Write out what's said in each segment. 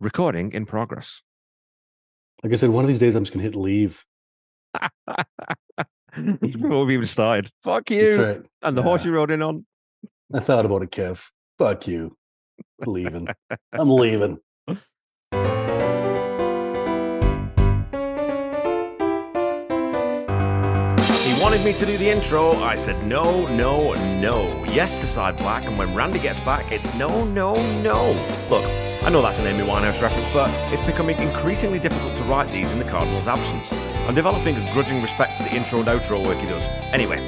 Recording in progress. Like I said, one of these days I'm just gonna hit leave. Before we even started. Fuck you. Right. And the horse you rode in on. I thought about it, Kev. Fuck you. Leaving. I'm leaving. Wanted me to do the intro. I said no, no, no. Yes to Side Black, and when Randy gets back, it's no, no, no. Look, I know that's an Amy Winehouse reference, but it's becoming increasingly difficult to write these in the Cardinal's absence. I'm developing a grudging respect for the intro and outro work he does. Anyway,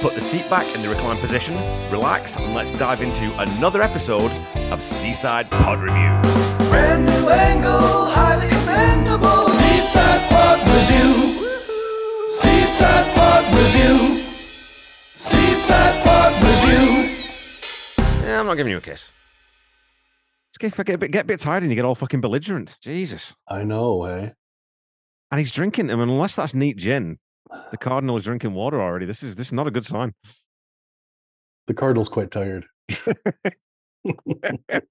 put the seat back in the reclined position, relax, and let's dive into another episode of Seaside Pod Review. Brand new angle, highly commendable. Seaside. Seaside Pod Review. Seaside Pod Review. Yeah, I'm not giving you a kiss. Just get, get, a bit, get a bit tired and you get all fucking belligerent. Jesus. I know, eh? And he's drinking. I mean, unless that's neat gin, the cardinal is drinking water already. This is this is not a good sign. The Cardinal's quite tired. I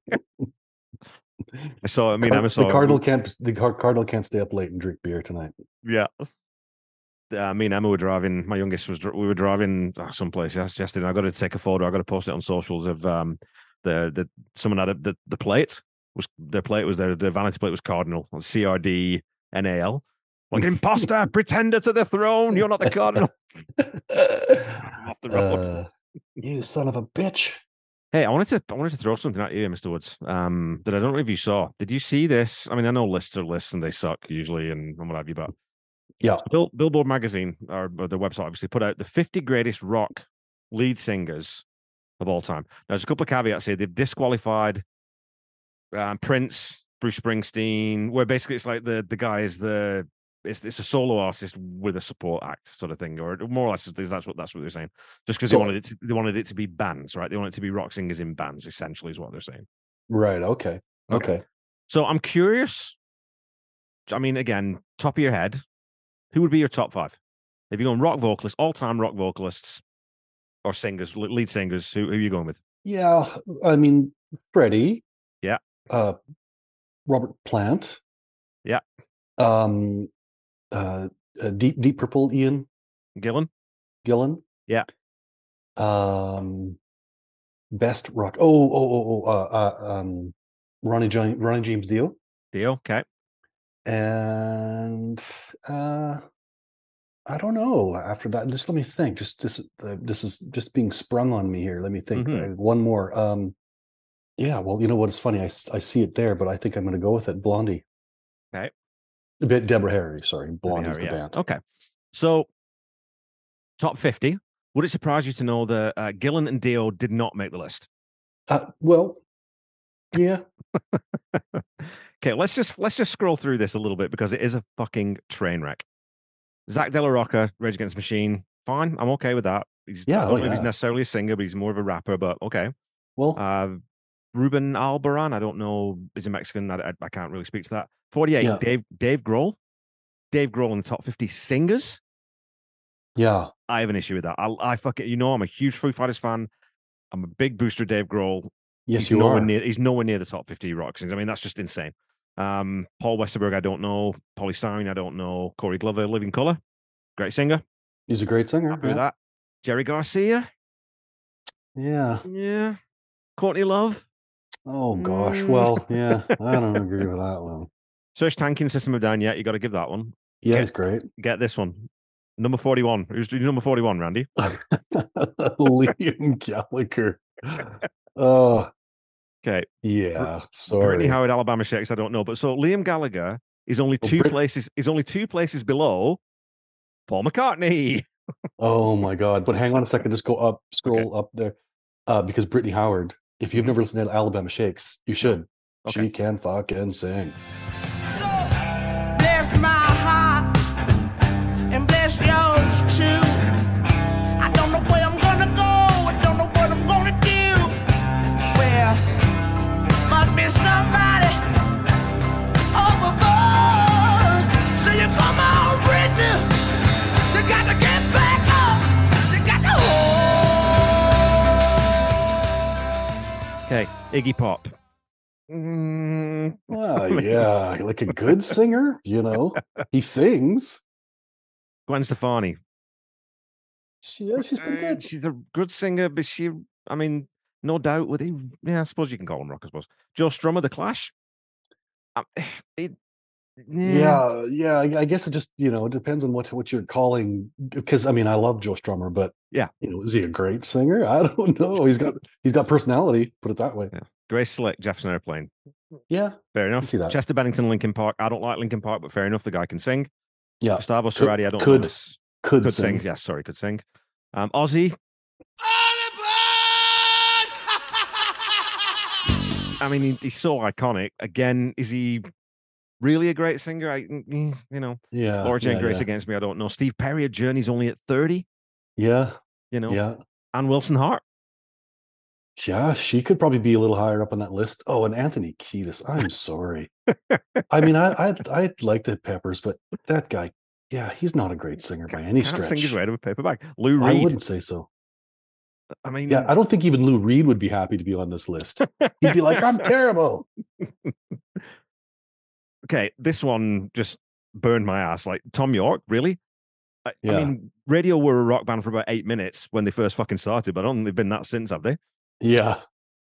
saw. I mean, Car- Emma saw. the Cardinal can't the Cardinal can't stay up late and drink beer tonight. Yeah. Uh, me and Emma were driving. My youngest was. We were driving oh, someplace yes- yesterday. and I got to take a photo. I got to post it on socials of um the the someone had a, the the plate was their plate was their their vanity plate was cardinal C R D N A L. Like imposter, pretender to the throne. You're not the cardinal. Off the road. Uh, you son of a bitch. Hey, I wanted to I wanted to throw something at you, Mr. Woods. Um, that I don't know if you saw. Did you see this? I mean, I know lists are lists and they suck usually and, and what have you, but Yeah. Bill, Billboard magazine or, or the website obviously put out the 50 greatest rock lead singers of all time. Now, there's a couple of caveats here. They've disqualified um, Prince, Bruce Springsteen, where basically it's like the the guy is the it's it's a solo artist with a support act sort of thing, or more or less that's what that's what they're saying. Just because So- they wanted it to, they wanted it to be bands, right? They wanted it to be rock singers in bands, essentially, is what they're saying. Right. Okay. Okay. Okay. So I'm curious. I mean, again, top of your head, who would be your top five? If you're going rock vocalists, all time rock vocalists or singers, lead singers, who, who are you going with? Yeah. I mean, Freddie. Yeah. Uh, Robert Plant. Yeah. Um, uh, uh, Deep Deep Purple. Ian Gillan? Gillan. Yeah. Um, best rock. Oh, oh, oh, oh. Uh, uh, um, Ronnie Ronnie James Dio, Dio? Okay. And uh, I don't know. After that, just let me think. Just this, uh, this is just being sprung on me here. Let me think. Mhm. Uh, one more. Um, yeah. Well, you know what? It's funny. I, I see it there, but I think I'm going to go with it. Blondie. Okay. A bit Deborah Harry. Sorry, Blondie's Harry, the yeah. band. Okay. So, top 50. Would it surprise you to know that uh, Gillan and Dio did not make the list? Uh, well, yeah. Okay, let's just let's just scroll through this a little bit because it is a fucking train wreck. Zack de la Rocha, Rage Against the Machine, fine. I'm okay with that. He's, Yeah, I oh, don't know if he's necessarily a singer, but he's more of a rapper. But okay. Well, Uh, Ruben Albarrán, I don't know, is a Mexican. I, I, I can't really speak to that. 48, Yeah. Dave Dave Grohl. Dave Grohl in the top 50 singers. yeah. I have an issue with that. I, I fuck it. You know, I'm a huge Foo Fighters fan. I'm a big booster Dave Grohl. Yes, he's you nowhere are. Near, he's nowhere near the top 50 rock singers. I mean, that's just insane. Um, Paul Westerberg, I don't know. Poly Styrene, I don't know. Corey Glover, Living Colour, great singer. He's a great singer. Happy with yeah. that. Jerry Garcia, Yeah. yeah. Courtney Love, Oh gosh. Mm. Well, yeah. I don't agree with that one. Serj Tankian System of Down. Yeah, you got to give that one. Yeah, Yeah. he's great. Get this one. Number 41. Who's number 41, Randy? Liam Gallagher. Oh, Okay. yeah. Brittany Sorry. Howard, Alabama Shakes, I don't know. But so Liam Gallagher is only Well, two Brit- places, is only two places below Paul McCartney. Oh my God. But hang on a second. Just go up, scroll up there. Uh, because Brittany Howard, if you've never listened to Alabama Shakes, you should. Okay. She can fucking sing. Iggy Pop. Mm, Well, yeah, like a good singer, you know. He sings. Gwen Stefani. She, yeah, she's pretty Uh, good. She's a good singer, but she, I mean, no doubt with he. Yeah, I suppose you can call him rock. I suppose Joe Strummer, The Clash. Um, it, Yeah, yeah. I, I guess it just you know it depends on what what you're calling. Because I mean, I love Joe Strummer, but Yeah. you know, is he a great singer? I don't know. He's got he's got personality. Put it that way. yeah. Grace Slick, Jefferson Airplane. Yeah, Fair enough. see that. Chester Bennington, Linkin Park. I don't like Linkin Park, but fair enough. The guy can sing. yeah. Gustavo Cerati, I don't could. Could, Could sing. sing. Yes, sorry, could sing. Um, Ozzy. I mean, he's so iconic. Again, is he really a great singer? I, mm, you know, Yeah, Laura Jane yeah, Grace yeah. against me. I don't know. Steve Perry at Journey's only at thirty. Yeah, You know, yeah, Ann Wilson Heart. yeah. She could probably be a little higher up on that list. Oh, and Anthony Kiedis. I'm sorry. I mean, I I I like the Peppers, but that guy, yeah, he's not a great singer by any stretch. sing his way to a paper bag. Lou I Reed. wouldn't say so. I mean, Yeah, I don't think even Lou Reed would be happy to be on this list. He'd be like, "I'm terrible." okay, this one just burned my ass. Like Thom Yorke, really? I, I mean, Radio were a rock band for about eight minutes when they first fucking started, but I don't think they've been that since, have they? Yeah,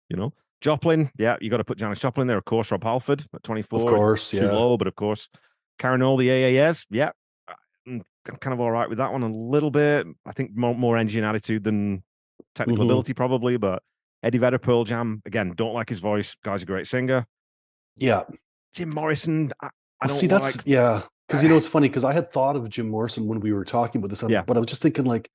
You know, Joplin, yeah, you got to put Janis Joplin there. Of course, Rob Halford at 24. of course. too Yeah, low, but of course, Karen O, the AAS, yeah, I'm I'm kind of all right with that one a little bit. I think more, more and attitude than technical Mhm. ability, probably. But Eddie Vedder, Pearl Jam, again, don't like his voice. Guy's a great singer. yeah. Jim Morrison, I, I don't See, that's like. yeah. Because you know, it's funny because I had thought of Jim Morrison when we were talking about this, Yeah. but I was just thinking like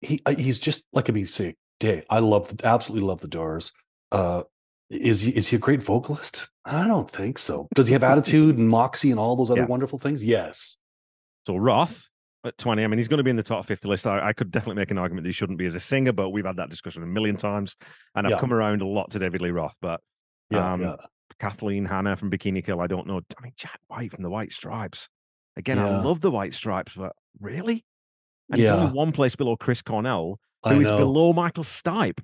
he he's just like I mean, say, hey, I love the, absolutely love the Doors. Uh, is he is he a great vocalist? I don't think so. Does he have attitude and moxie and all those other Yeah. wonderful things? Yes. So Roth at 20, I mean, he's going to be in the top 50 list. I, I could definitely make an argument that he shouldn't be as a singer, but we've had that discussion a million times. And I've Yeah. come around a lot to David Lee Roth. But Yeah, Um, yeah. Kathleen Hanna from Bikini Kill, I don't know. I mean, Jack White from the White Stripes. Again, I love the White Stripes, but really? And he's Yeah. only one place below Chris Cornell, who is below Michael Stipe.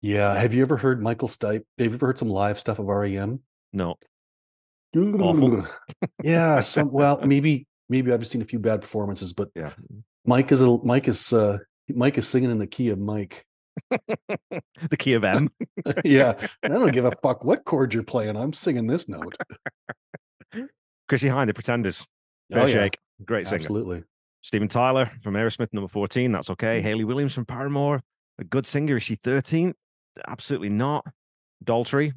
Yeah. Have you ever heard Michael Stipe? Have you ever heard some live stuff of REM? No. Awful. yeah. Some well, maybe maybe I've just seen a few bad performances, but Yeah. Mike is a Mike is uh Mike is singing in the key of Mike. the key of M. yeah. I don't give a fuck what chord you're playing. I'm singing this note. Chrissie Hynde, The Pretenders. Fair Oh, yeah. Shake. Great singer. Absolutely. Steven Tyler from Aerosmith, number 14. That's okay. Mm. Hayley Williams from Paramore. A good singer. Is she 13? Absolutely not. Daltrey,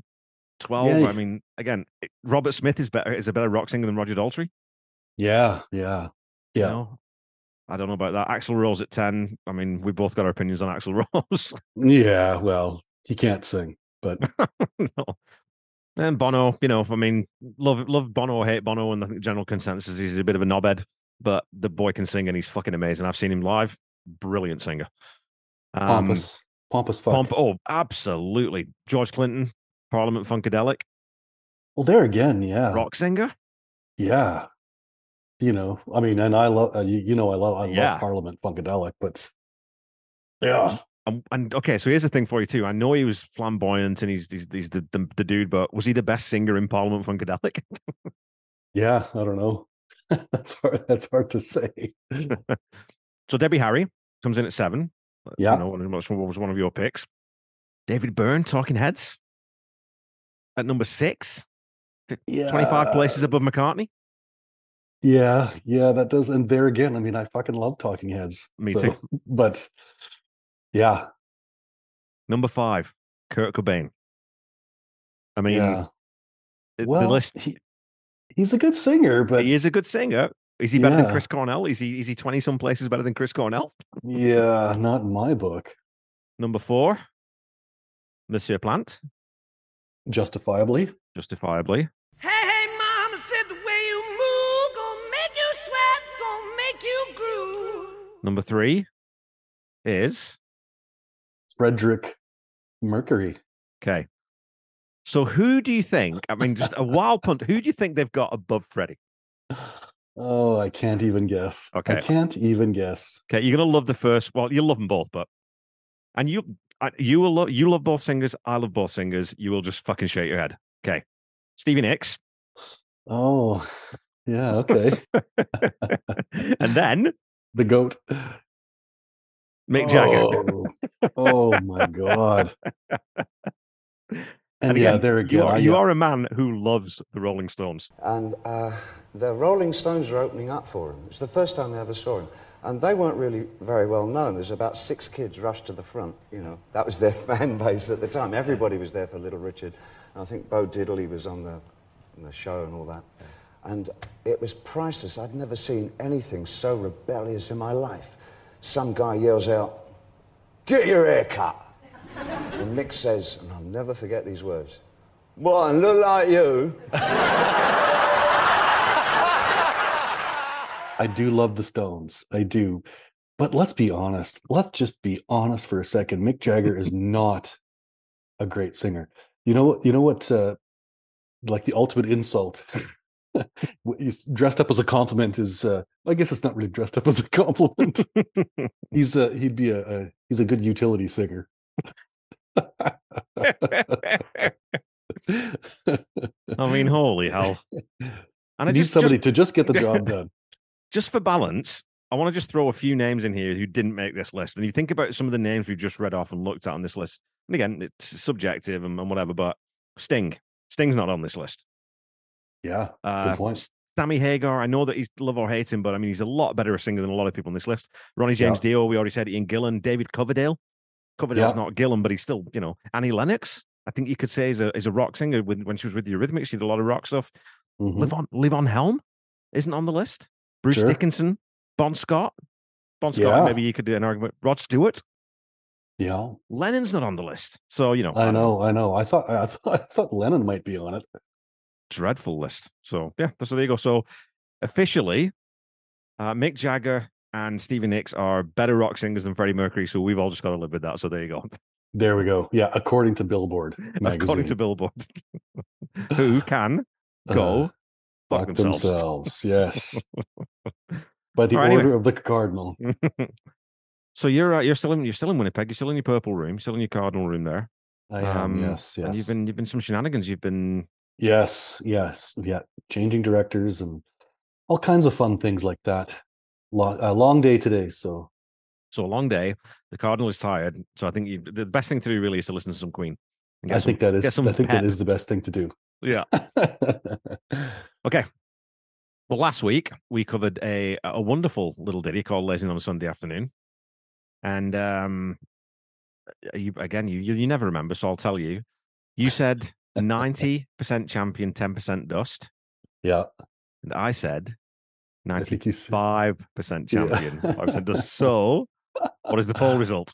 12. Yeah. I mean, again, Robert Smith is better is a better rock singer than Roger Daltrey. Yeah. Yeah. you Yeah. know? I don't know about that. Axl Rose at 10. I mean, we both got our opinions on Axl Rose. Yeah. Well, he can't sing, but no. And Bono, you know, I mean, love love Bono or hate Bono, and I think the general consensus is he's a bit of a knobhead, but the boy can sing and he's fucking amazing. I've seen him live, brilliant singer. Um, pompous. Pompous fuck. Pomp, oh, absolutely. George Clinton, Parliament Funkadelic, well, there again, yeah. rock singer. Yeah. You know, I mean, and I love uh, you, you know I love I Yeah. love Parliament Funkadelic, but yeah. And, and okay, so here's the thing for you too. I know he was flamboyant and he's he's, he's the, the the dude, but was he the best singer in Parliament Funkadelic? Yeah, I don't know. that's hard that's hard to say. So Debbie Harry comes in at seven. Yeah. You know, one of- which one was one of your picks. David Byrne, Talking Heads, at number six, Yeah. 25 places above McCartney. Yeah, yeah, that does. And there again, I mean, I fucking love Talking Heads. Me too. But yeah, Number five, Kurt Cobain. I mean, yeah. the- the list. he, he's a good singer, but he is a good singer. Is he better than Chris Cornell? Is he is he 20 some places better than Chris Cornell? yeah, not in my book. Number four, Monsieur Plant, Justifiably. justifiably. Number three is Frederick Mercury. okay. So who do you think? I mean, just a wild punt. Who do you think they've got above Freddie? Oh, I can't even guess. Okay. I can't even guess. Okay, you're gonna love the first. Well, you'll love them both, but and you, you will love you love both singers. I love both singers. You will just fucking shake your head. Okay, Stevie Nicks, Oh, yeah. Okay. and then the goat. Mick Jagger. Oh, oh my god. And, And yeah, again, there you again. are, you yeah. are a man who loves the Rolling Stones. And uh, the Rolling Stones were opening up for him. It's the first time I ever saw him. And they weren't really very well known. There's about six kids rushed to the front, you know. That was their fan base at the time. Everybody was there for Little Richard. And I think Bo Diddley was on the, on the show and all that. And it was priceless. I'd never seen anything so rebellious in my life. Some guy yells out, get your hair cut. And Mick says, and I'll never forget these words, and look like you? I do love the Stones. I do. But let's be honest. Let's just be honest for a second. Mick Jagger is not a great singer. You know what? You know what? Uh, like the ultimate insult. dressed up as a compliment is. Uh, I guess it's not really dressed up as a compliment. he's a. He'd be a, a. He's a good utility singer. I mean, holy hell! And I need just, somebody just, to just get the job done. just for balance, I want to just throw a few names in here who didn't make this list. And you think about some of the names we've just read off and looked at on this list. And again, it's subjective and, and whatever, but Sting, Sting's not on this list. Yeah, Uh, good point. Sammy Hagar, I know that he's love or hate him, but I mean, he's a lot better a singer than a lot of people on this list. Ronnie James Dio, we already said Ian Gillan, David Coverdale. Coverdale's Yeah. not Gillan, but he's still, you know, Annie Lennox. I think you could say is a is a rock singer with, when she was with the Eurythmics. She did a lot of rock stuff. Mhm. Levon Live on Helm isn't on the list. Bruce Sure. Dickinson, Bon Scott. Bon Scott, Yeah. maybe you could do an argument. Rod Stewart. Yeah, Lennon's not on the list. So, you know, I know, I know. I thought, I thought, I thought Lennon might be on it. Dreadful list. So yeah, so there you go. So officially, uh, Mick Jagger and Stevie Nicks are better rock singers than Freddie Mercury. So we've all just got to live with that. So there you go. There we go. Yeah, according to Billboard magazine. According to Billboard, who can go Uh, fuck fuck themselves. themselves. Yes, by the right, anyway. order of the cardinal. so you're uh, you're still in you're still in Winnipeg. You're still in your purple room. Still in your cardinal room there. I am. Um, yes, yes. And you've been you've been some shenanigans. You've been Yes, yes, yeah. Changing directors and all kinds of fun things like that. Long, a long day today, so so a long day. The cardinal is tired. So I think you, the best thing to do really is to listen to some Queen. I some- think that some I think pep. that is the best thing to do. Yeah. Okay. Well, last week we covered a a wonderful little ditty called "Lazing on a Sunday Afternoon," and um, you again, you you, you never remember, so I'll tell you. You said ninety percent champion, ten percent dust, yeah, and I said ninety think you. s- five percent champion, five percent dust. So, what is the poll result?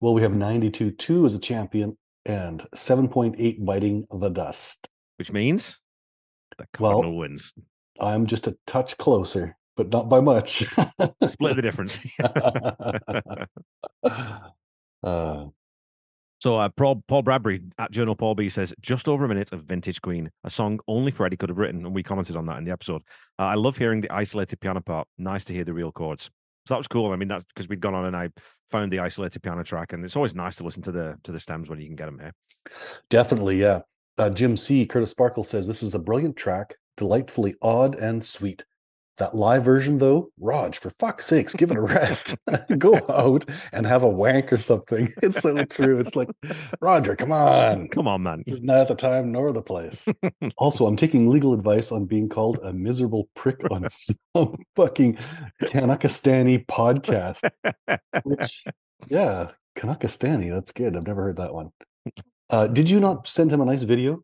Well, we have ninety-two two as a champion and seven point eight biting the dust. Which means the Well- cardinal wins. I'm just a touch closer, but not by much. Split the difference. uh, So uh, Paul, Paul Bradbury at Journal Paul B says just over a minute of Vintage Queen, a song only Freddie could have written, and we commented on that in the episode. Uh, I love hearing the isolated piano part. Nice to hear the real chords. So that was cool. I mean, that's because we'd gone on and I found the isolated piano track, and it's always nice to listen to the to the stems when you can get them here. Definitely, yeah. Uh, Jim C. Curtis Sparkle says this is a brilliant track, delightfully odd and sweet. That live version, though, Raj, for fuck's sakes, give it a rest. Go out and have a wank or something. It's so true. It's like, Roger, come on. Come on, man. Is not the time nor the place. also, I'm taking legal advice on being called a miserable prick on some fucking Kanakistani podcast. Which, yeah, Kanakistani. That's good. I've never heard that one. Uh, did you not send him a nice video?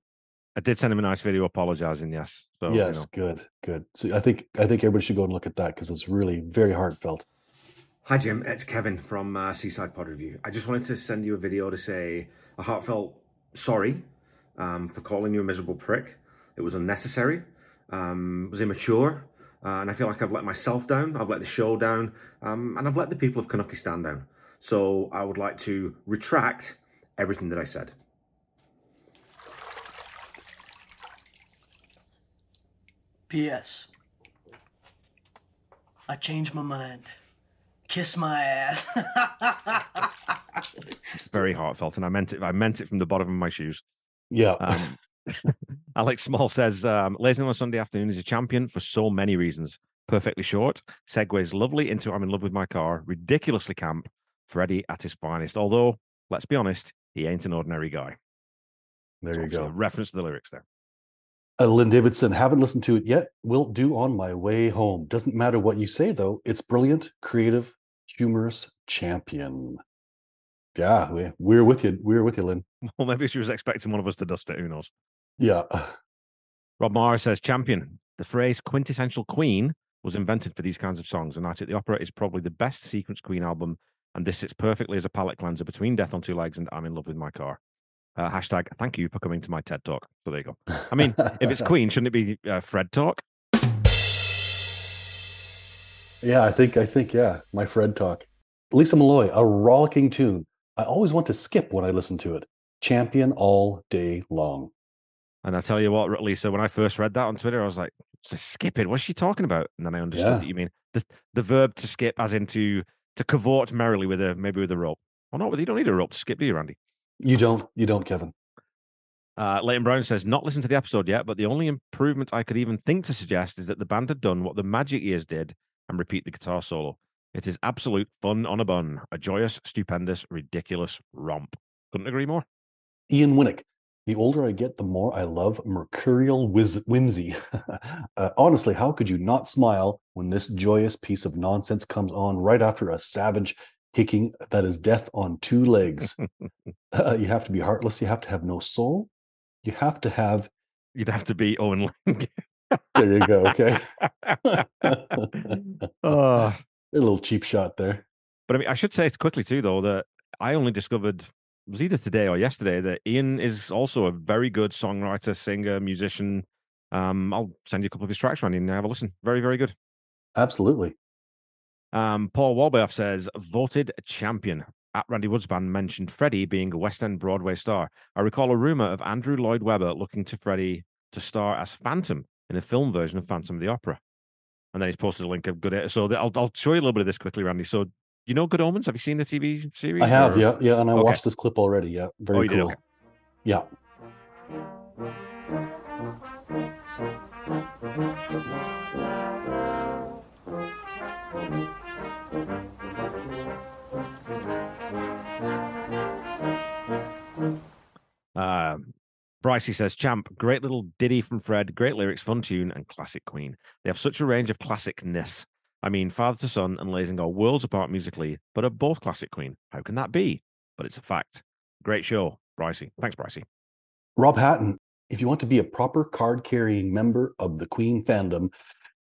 I did send him a nice video apologizing. Yes. So you yes, know. good, good. So I think I think everybody should go and look at that because it's really very heartfelt. Hi, Jim. It's Kevin from uh, Seaside Pod Review. I just wanted to send you a video to say a heartfelt sorry um, for calling you a miserable prick. It was unnecessary, um, it was immature, uh, and I feel like I've let myself down, I've let the show down, um, and I've let the people of Kanukistan down. So I would like to retract everything that I said. P.S. I changed my mind. Kiss my ass. It's very heartfelt, and I meant it. I meant it from the bottom of my shoes. Yeah. Um, Alex Small says, um, Lazy on a Sunday afternoon is a champion for so many reasons. Perfectly short, segues lovely into I'm in love with my car, ridiculously camp, Freddie at his finest. Although, let's be honest, he ain't an ordinary guy. there It's you go. a reference to the lyrics there. Uh, Lynn Davidson, haven't listened to it yet. Will do on my way home. Doesn't matter what you say, though. It's brilliant, creative, humorous champion. Yeah, we, we're with you. We're with you, Lynn. Well, maybe she was expecting one of us to dust it. Who knows? Yeah. Rob Mara says, champion. The phrase quintessential queen was invented for these kinds of songs. And Night at the Opera is probably the best sequence Queen album. And this sits perfectly as a palate cleanser between Death on Two Legs and I'm in Love with My Car. Uh, hashtag thank you for coming to my TED talk. So there you go. I mean, if it's Queen, shouldn't it be uh, Fred talk? Yeah, I think, I think, yeah, my Fred talk. Lisa Malloy, a rollicking tune. I always want to skip when I listen to it. Champion all day long. And I tell you what, Lisa, when I first read that on Twitter, I was like, skipping. What's she talking about? And then I understood Yeah. that you mean the, the verb to skip as in to, to cavort merrily with a maybe with a rope. Well, not with you don't need a rope to skip, do you, Randy? You don't, you don't, Kevin. Uh, Leighton Brown says, not listened to the episode yet, but the only improvement I could even think to suggest is that the band had done what the Magic Years did and repeat the guitar solo. It is absolute fun on a bun, a joyous, stupendous, ridiculous romp. Couldn't agree more. Ian Winnick. The older I get, the more I love mercurial whiz- whimsy. uh, honestly, how could you not smile when this joyous piece of nonsense comes on right after a savage kicking that is death on two legs? Uh, you have to be heartless. You have to have no soul. You have to have. You'd have to be Owen Lang. There you go. Okay. Oh, a little cheap shot there. But I mean, I should say quickly too, though, that I only discovered it was either today or yesterday that Ian is also a very good songwriter, singer, musician. Um, I'll send you a couple of his tracks, Randy, and have a listen. Very, very good. Absolutely. Um, Paul Walbayoff says voted champion. At Randy Woodsband mentioned Freddie being a West End Broadway star. I recall a rumor of Andrew Lloyd Webber looking to Freddie to star as Phantom in a film version of Phantom of the Opera. And then he's posted a link of Good. So I'll I'll show you a little bit of this quickly, Randy. So you know Good Omens? Have you seen the TV series? I have. or- Yeah. Yeah. And I Okay. watched this clip already. Yeah. Very Oh, cool. Okay. Yeah. Brycey says, Champ, great little ditty from Fred, great lyrics, fun tune, and classic Queen. They have such a range of classicness. I mean, Father to Son and Lazing are worlds apart musically, but are both classic Queen. How can that be? But it's a fact. Great show, Brycey. Thanks, Brycey. Rob Hatton, if you want to be a proper card carrying member of the Queen fandom,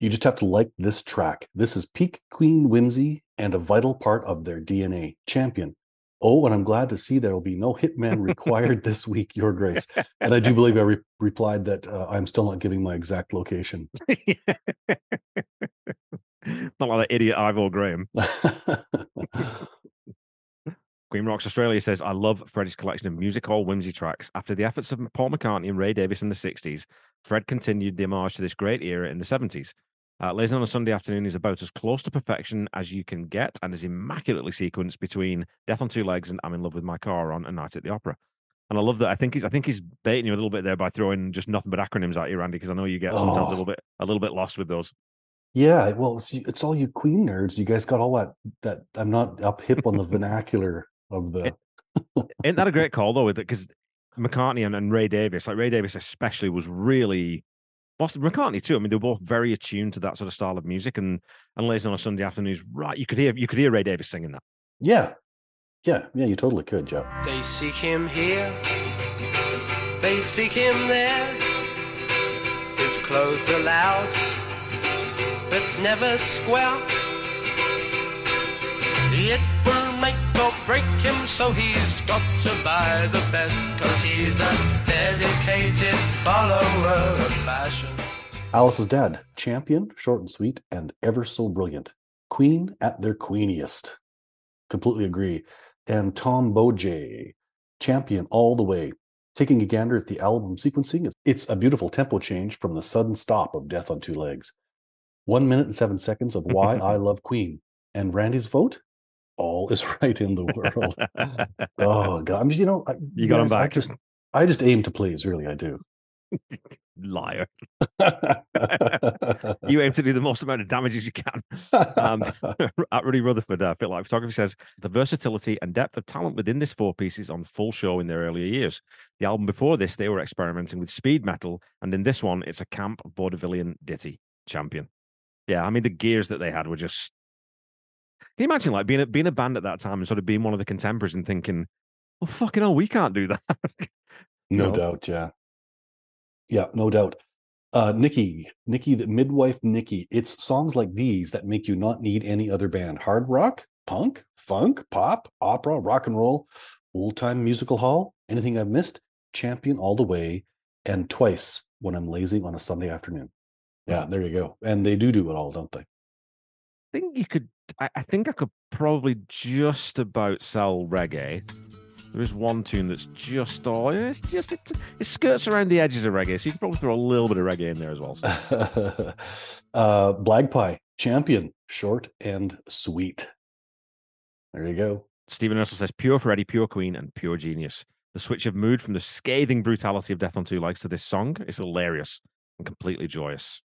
you just have to like this track. This is peak Queen whimsy and a vital part of their DNA. Champion. Oh, and I'm glad to see there will be no hitman required this week, Your Grace. And I do believe I re- replied that uh, I'm still not giving my exact location. Not like that idiot Ivor Graham. Queen Rocks Australia says, I love Freddie's collection of music hall whimsy tracks. After the efforts of Paul McCartney and Ray Davies in the 60s, Fred continued the homage to this great era in the 70s. Uh, Lazy on a Sunday afternoon is about as close to perfection as you can get and is immaculately sequenced between Death on Two Legs and I'm in Love with My Car on A Night at the Opera. And I love that. I think he's I think he's baiting you a little bit there by throwing just nothing but acronyms at you, Randy, because I know you get sometimes a Oh. little bit a little bit lost with those. yeah, well, it's, it's all you Queen nerds. You guys got all that. That I'm not up hip on the vernacular of the. Isn't that a great call though? With it because McCartney and, and Ray Davies, like Ray Davies especially, was really Boston McCartney too. I mean, they were both very attuned to that sort of style of music, and and Lazy on a Sunday afternoons, right. You could hear you could hear Ray Davies singing that. Yeah, yeah, yeah. You totally could, Joe. They seek him here, they seek him there. His clothes are loud, but never square. It will make or break him, so he's got to buy the best, cause he's a dedicated follower of fashion. Alice's dad, champion, short and sweet, and ever so brilliant. Queen at their queeniest. Completely agree. And Tom Bojay, champion all the way. Taking a gander at the album sequencing, it's- it's a beautiful tempo change from the sudden stop of Death on Two Legs. One minute and seven seconds of why I love Queen. And Randy's vote? All is right in the world. oh god, I'm just, you know, I, You got guys, I back. just, I just aim to please. Really, I do. Liar. You aim to do the most amount of damage as you can. Um, at Rudy Rutherford, uh, Fit Light Photography says the versatility and depth of talent within this four piece is on full show in their earlier years. The album before this, they were experimenting with speed metal, and in this one, it's a camp vaudevillian ditty champion. Yeah, I mean the gears that they had were just. Can you imagine like being a, being a band at that time and sort of being one of the contemporaries and thinking, "Well, fucking hell, we can't do that." no know? doubt, yeah, yeah, no doubt. Uh, Nikki, Nikki, the midwife, Nikki. It's songs like these that make you not need any other band. Hard rock, punk, funk, pop, opera, rock and roll, old time musical hall. Anything I've missed? Champion all the way, and twice when I'm lazy on a Sunday afternoon. Yeah, there you go. And they do do it all, don't they? I think you could. I, I think I could probably just about sell reggae. There is one tune that's just all. It's just it, it skirts around the edges of reggae, so you can probably throw a little bit of reggae in there as well. So. uh, Blag Pie, champion, short and sweet. There you go. Stephen Russell says pure Freddie, pure Queen, and pure genius. The switch of mood from the scathing brutality of Death on Two Legs to this song is hilarious and completely joyous.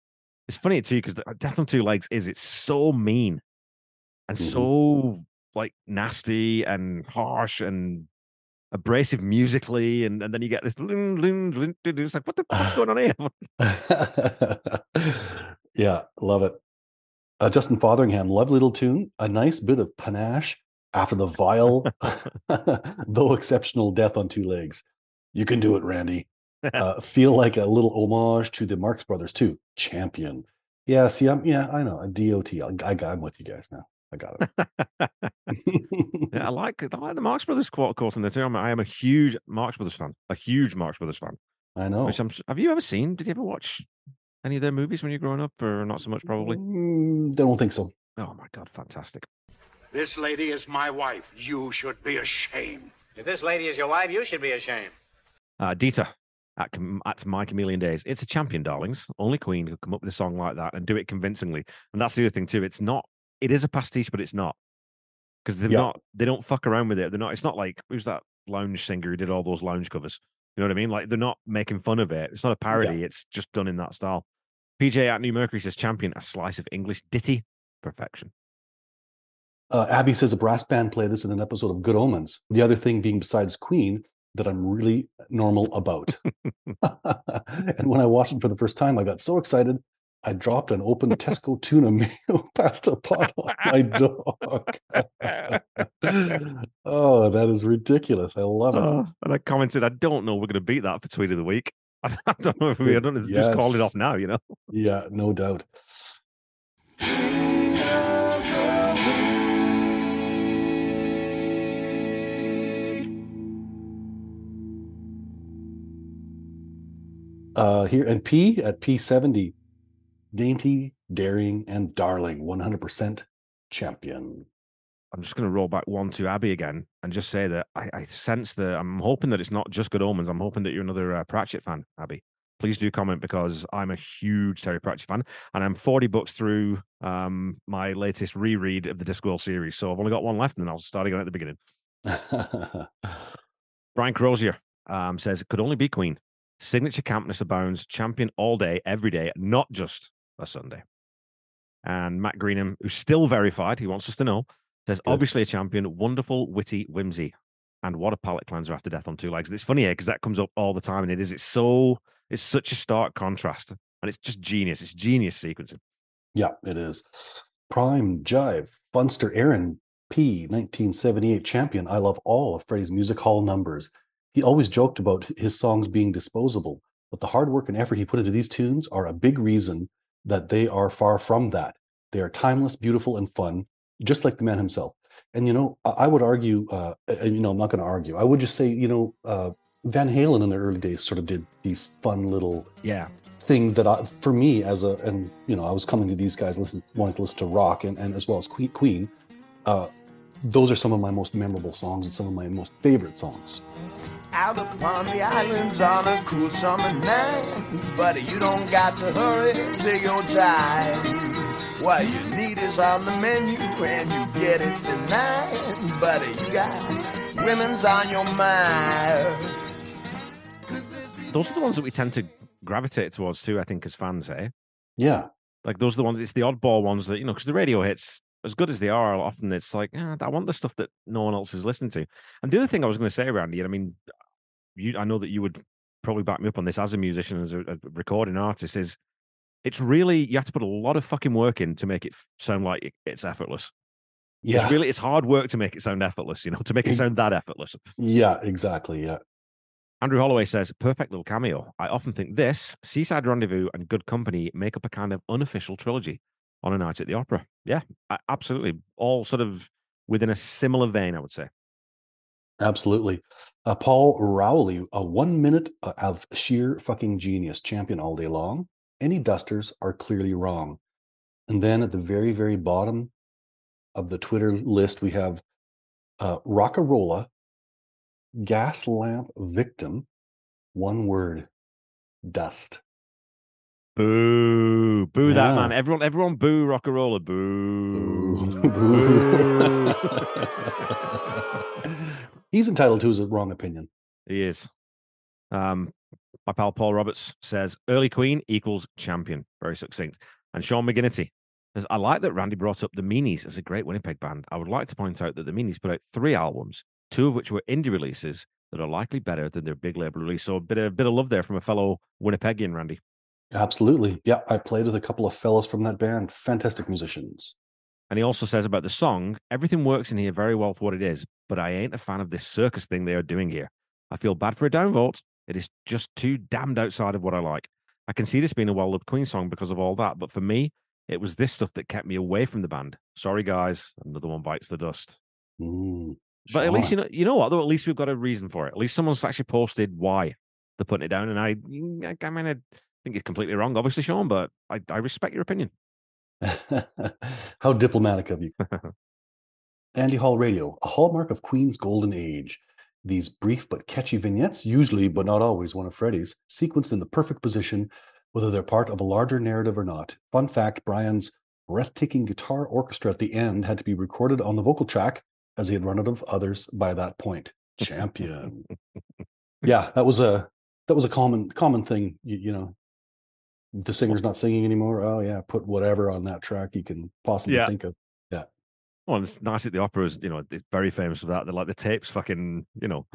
It's funny too because Death on Two Legs is it's so mean and Mhm. so like nasty and harsh and abrasive musically, and, and then you get this. loon, loon, loon. It's like what the what's going on here? yeah, love it. Uh, Justin Fotheringham, lovely little tune, a nice bit of panache after the vile, though exceptional death on two legs. You can do it, Randy. Uh, feel like a little homage to the Marx Brothers too. Champion. Yeah, see, I'm yeah, I know. A DOT. I, I, I'm with you guys now. I got it. Yeah, I like I like the Marx Brothers quote quote in there too. I'm, I am a huge Marx Brothers fan, a huge Marx Brothers fan. I know. Which I'm, have you ever seen? Did you ever watch any of their movies when you were growing up, or not so much? Probably. Mm, don't think so. Oh my god, fantastic! This lady is my wife. You should be ashamed. If this lady is your wife, you should be ashamed. Uh, Dieter at, at My Chameleon Days. It's a champion, darlings. Only Queen could come up with a song like that and do it convincingly. And that's the other thing too. It's not. It is a pastiche, but it's not because they're Yeah. not. They don't fuck around with it. They're not. It's not like who's that lounge singer who did all those lounge covers. You know what I mean? Like they're not making fun of it. It's not a parody. It's just done in that style. PJ at New Mercury says champion a slice of English ditty perfection. Uh, Abby says a brass band played this in an episode of Good Omens. The other thing being besides Queen that I'm really normal about. and when I watched it for the first time, I got so excited. I dropped an open Tesco tuna mayo pasta pot on my dog. oh, that is ridiculous. I love it. Oh, and I commented, I don't know. We're going to beat that for tweet of the week. I don't know if we. I don't know. Just call it off now. You know. Yeah, no doubt. Uh, here and P at P70, dainty, daring, and darling, 100% champion. I'm just going to roll back one to Abby again and just say that I, I sense that I'm hoping that it's not just good omens. I'm hoping that you're another uh, Pratchett fan, Abby. Please do comment because I'm a huge Terry Pratchett fan and I'm 40 books through um, my latest reread of the Discworld series. So I've only got one left and then I'll start again at the beginning. Brian Crozier um, says it could only be Queen. Signature campness abounds, champion all day, every day, not just a Sunday. And Matt Greenham, who's still verified, he wants us to know, says Good. obviously a champion, wonderful, witty, whimsy, and what a palate cleanser after death on two legs. And it's funny eh, here because that comes up all the time, and it is. It's so. It's such a stark contrast, and it's just genius. It's genius sequencing. Yeah, it is. Prime Jive, Funster Aaron P, 1978 champion. I love all of Freddie's music hall numbers. He always joked about his songs being disposable, but the hard work and effort he put into these tunes are a big reason that they are far from that. They are timeless, beautiful, and fun, just like the man himself. And you know, I would argue, uh, you know, I'm not going to argue. I would just say, you know, uh, Van Halen in their early days sort of did these fun little Yeah, things that I, for me as a and you know I was coming to these guys listen wanting to listen to rock and, and as well as Queen Queen uh those are some of my most memorable songs and some of my most favorite songs Out upon the islands on a cool summer night. But you don't got to hurry, take your time. What you need is on the menu and you get it tonight. But you got women's on your mind. Those are the ones that we tend to gravitate towards too. I think as fans, eh? Yeah. Like those are the ones. It's the oddball ones that you know because the radio hits as good as they are. Often it's like ah, I want the stuff that no one else is listening to. And the other thing I was going to say, around and I mean, you, I know that you would probably back me up on this as a musician, as a, a recording artist, is it's really you have to put a lot of fucking work in to make it sound like it's effortless. Yeah. It's really it's hard work to make it sound effortless, you know, to make it sound that effortless. Yeah, exactly. Yeah. Andrew Holloway says, perfect little cameo. I often think this, Seaside Rendezvous and Good Company make up a kind of unofficial trilogy on a night at the opera. Yeah, absolutely. All sort of within a similar vein, I would say. Absolutely. Uh, Paul Rowley, a one minute uh, of sheer fucking genius, champion all day long. Any dusters are clearly wrong. And then at the very, very bottom of the Twitter list, we have uh, Rockarola, gas lamp victim, one word, dust. Boo, boo that man. Everyone, everyone boo Rockarola. Boo. Boo. He's entitled to his wrong opinion. He is. Um, my pal Paul Roberts says early Queen equals champion. Very succinct. And Sean McGinnity says, I like that Randy brought up the Meanies as a great Winnipeg band. I would like to point out that the Meanies put out three albums, two of which were indie releases that are likely better than their big label release. So a bit of bit of love there from a fellow Winnipegian, Randy. Absolutely. Yeah, I played with a couple of fellas from that band. Fantastic musicians. And he also says about the song, everything works in here very well for what it is, but I ain't a fan of this circus thing they are doing here. I feel bad for a downvote. It is just too damned outside of what I like. I can see this being a well loved Queen song because of all that, but for me, it was this stuff that kept me away from the band. Sorry, guys. Another one bites the dust. Mm, But at least you know, you know what? Though at least we've got a reason for it. At least someone's actually posted why they're putting it down, and I, I, I mean, I think it's completely wrong, obviously, Sean. But I, I respect your opinion. How diplomatic of you. Andy Hall Radio, a hallmark of Queen's golden age. These brief but catchy vignettes, usually but not always one of Freddie's, sequenced in the perfect position, whether they're part of a larger narrative or not. Fun fact Brian's breathtaking guitar orchestra at the end had to be recorded on the vocal track as he had run out of others by that point. Champion. yeah, that was a that was a common common thing, you, you know. The singer's not singing anymore. Oh yeah, put whatever on that track you can possibly Yeah. think of. Yeah. Well, it's nice at the opera is, you know, it's very famous for that. They're like the tapes fucking, you know,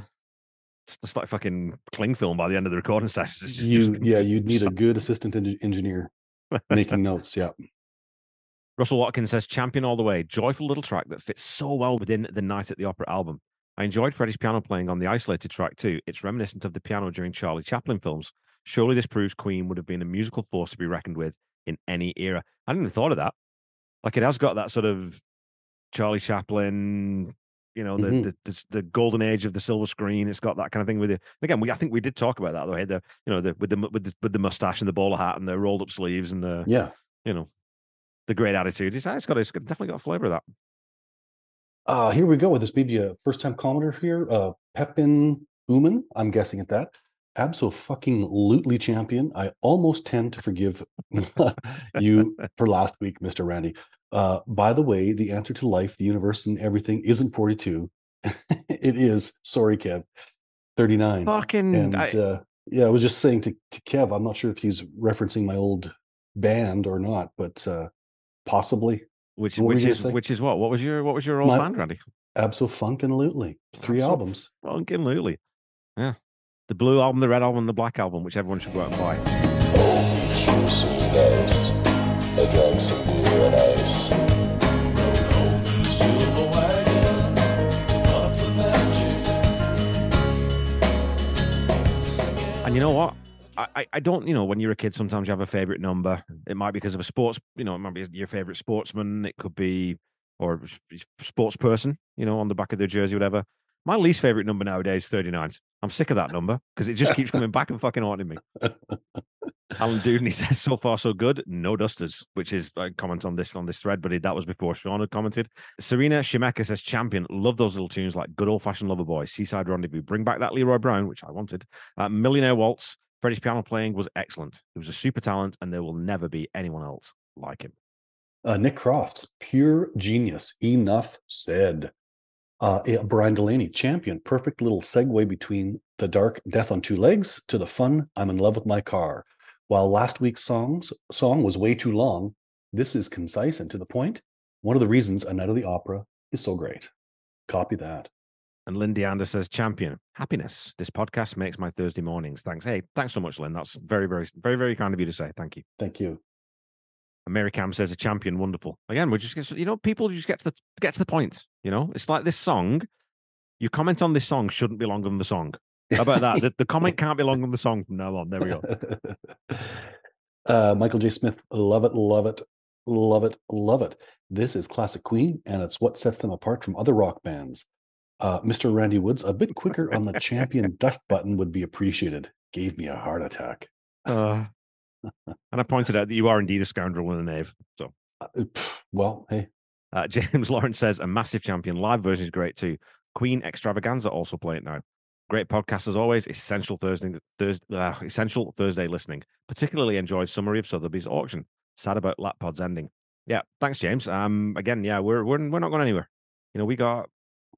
it's just like fucking cling film by the end of the recording sessions. It's just, you yeah you'd need a good assistant en- engineer making notes yeah Russell Watkins says champion all the way. Joyful little track that fits so well within the Night at the Opera album. I enjoyed Freddie's piano playing on the isolated track too. It's reminiscent of the piano during Charlie Chaplin films. Surely this proves Queen would have been a musical force to be reckoned with in any era. I hadn't even thought of that. Like it has got that sort of Charlie Chaplin, you know, the Mhm. the, the, the golden age of the silver screen. It's got that kind of thing with it. Again, we I think we did talk about that though. Hey, the you know the with the with the, with the mustache and the bowler hat and the rolled up sleeves and the yeah you know the great attitude. It's, it's got it's definitely got a flavor of that. uh here we go with this maybe a first time commenter here uh pepin uman i'm guessing at that abso fucking lootly champion i almost tend to forgive you for last week mr randy uh by the way the answer to life the universe and everything isn't 42 it is sorry kev 39 Fucking and I- uh, yeah, I was just saying to, to Kev, I'm not sure if he's referencing my old band or not, but uh, possibly which what which is which is what? What was your what was your old My- band, Randy? Abso Funkin' Three Abso- albums. Fucking Lutely. Yeah. The blue album, the red album, the black album, which everyone should go out and buy. And. And you know what? I, I- don't, you know, when you're a kid, sometimes you have a favorite number. It might be because of a sports, you know, it might be your favorite sportsman. It could be, or sports person, you know, on the back of their jersey, whatever. My least favorite number nowadays is 39. I'm sick of that number because it just keeps coming back and fucking haunting me. Alan Duden, he says, so far so good, no dusters, which is a comment on this on this thread, but that was before Sean had commented. Serena Shimeka says, champion, love those little tunes like Good Old Fashioned Lover Boy, Seaside Rendezvous, bring back that Leroy Brown, which I wanted. Uh, Millionaire Waltz, Freddie's piano playing was excellent. He was a super talent, and there will never be anyone else like him. Uh, Nick Crofts, pure genius. Enough said. Uh, eh, Brian Delaney, champion. Perfect little segue between the dark death on two legs to the fun I'm in love with my car. While last week's songs song was way too long, this is concise and to the point. One of the reasons A Night of the Opera is so great. Copy that. And Lindy Ander says, champion, happiness. This podcast makes my Thursday mornings. Thanks. Hey, thanks so much, Lynn. That's very, very, very, very kind of you to say. Thank you. Thank you. And Mary Cam says, a champion, wonderful. Again, we just you know, people just get to the get to the point. You know, it's like this song. You comment on this song shouldn't be longer than the song. How about that? the, the comment can't be longer than the song from now on. There we go. uh, Michael J. Smith, love it, love it, love it, love it. This is classic Queen, and it's what sets them apart from other rock bands. Uh, Mr. Randy Woods, a bit quicker on the champion dust button would be appreciated. Gave me a heart attack. Uh, and I pointed out that you are indeed a scoundrel and a knave. So, Uh, well, hey, uh, James Lawrence says, a massive champion. Live version is great too. Queen Extravaganza also play it now. Great podcast as always. Essential Thursday, Thursday, uh, essential Thursday listening. Particularly enjoyed summary of Sotheby's auction. Sad about Lapod's ending. Yeah, thanks, James. Um, again, yeah, we're we're we're not going anywhere. You know, we got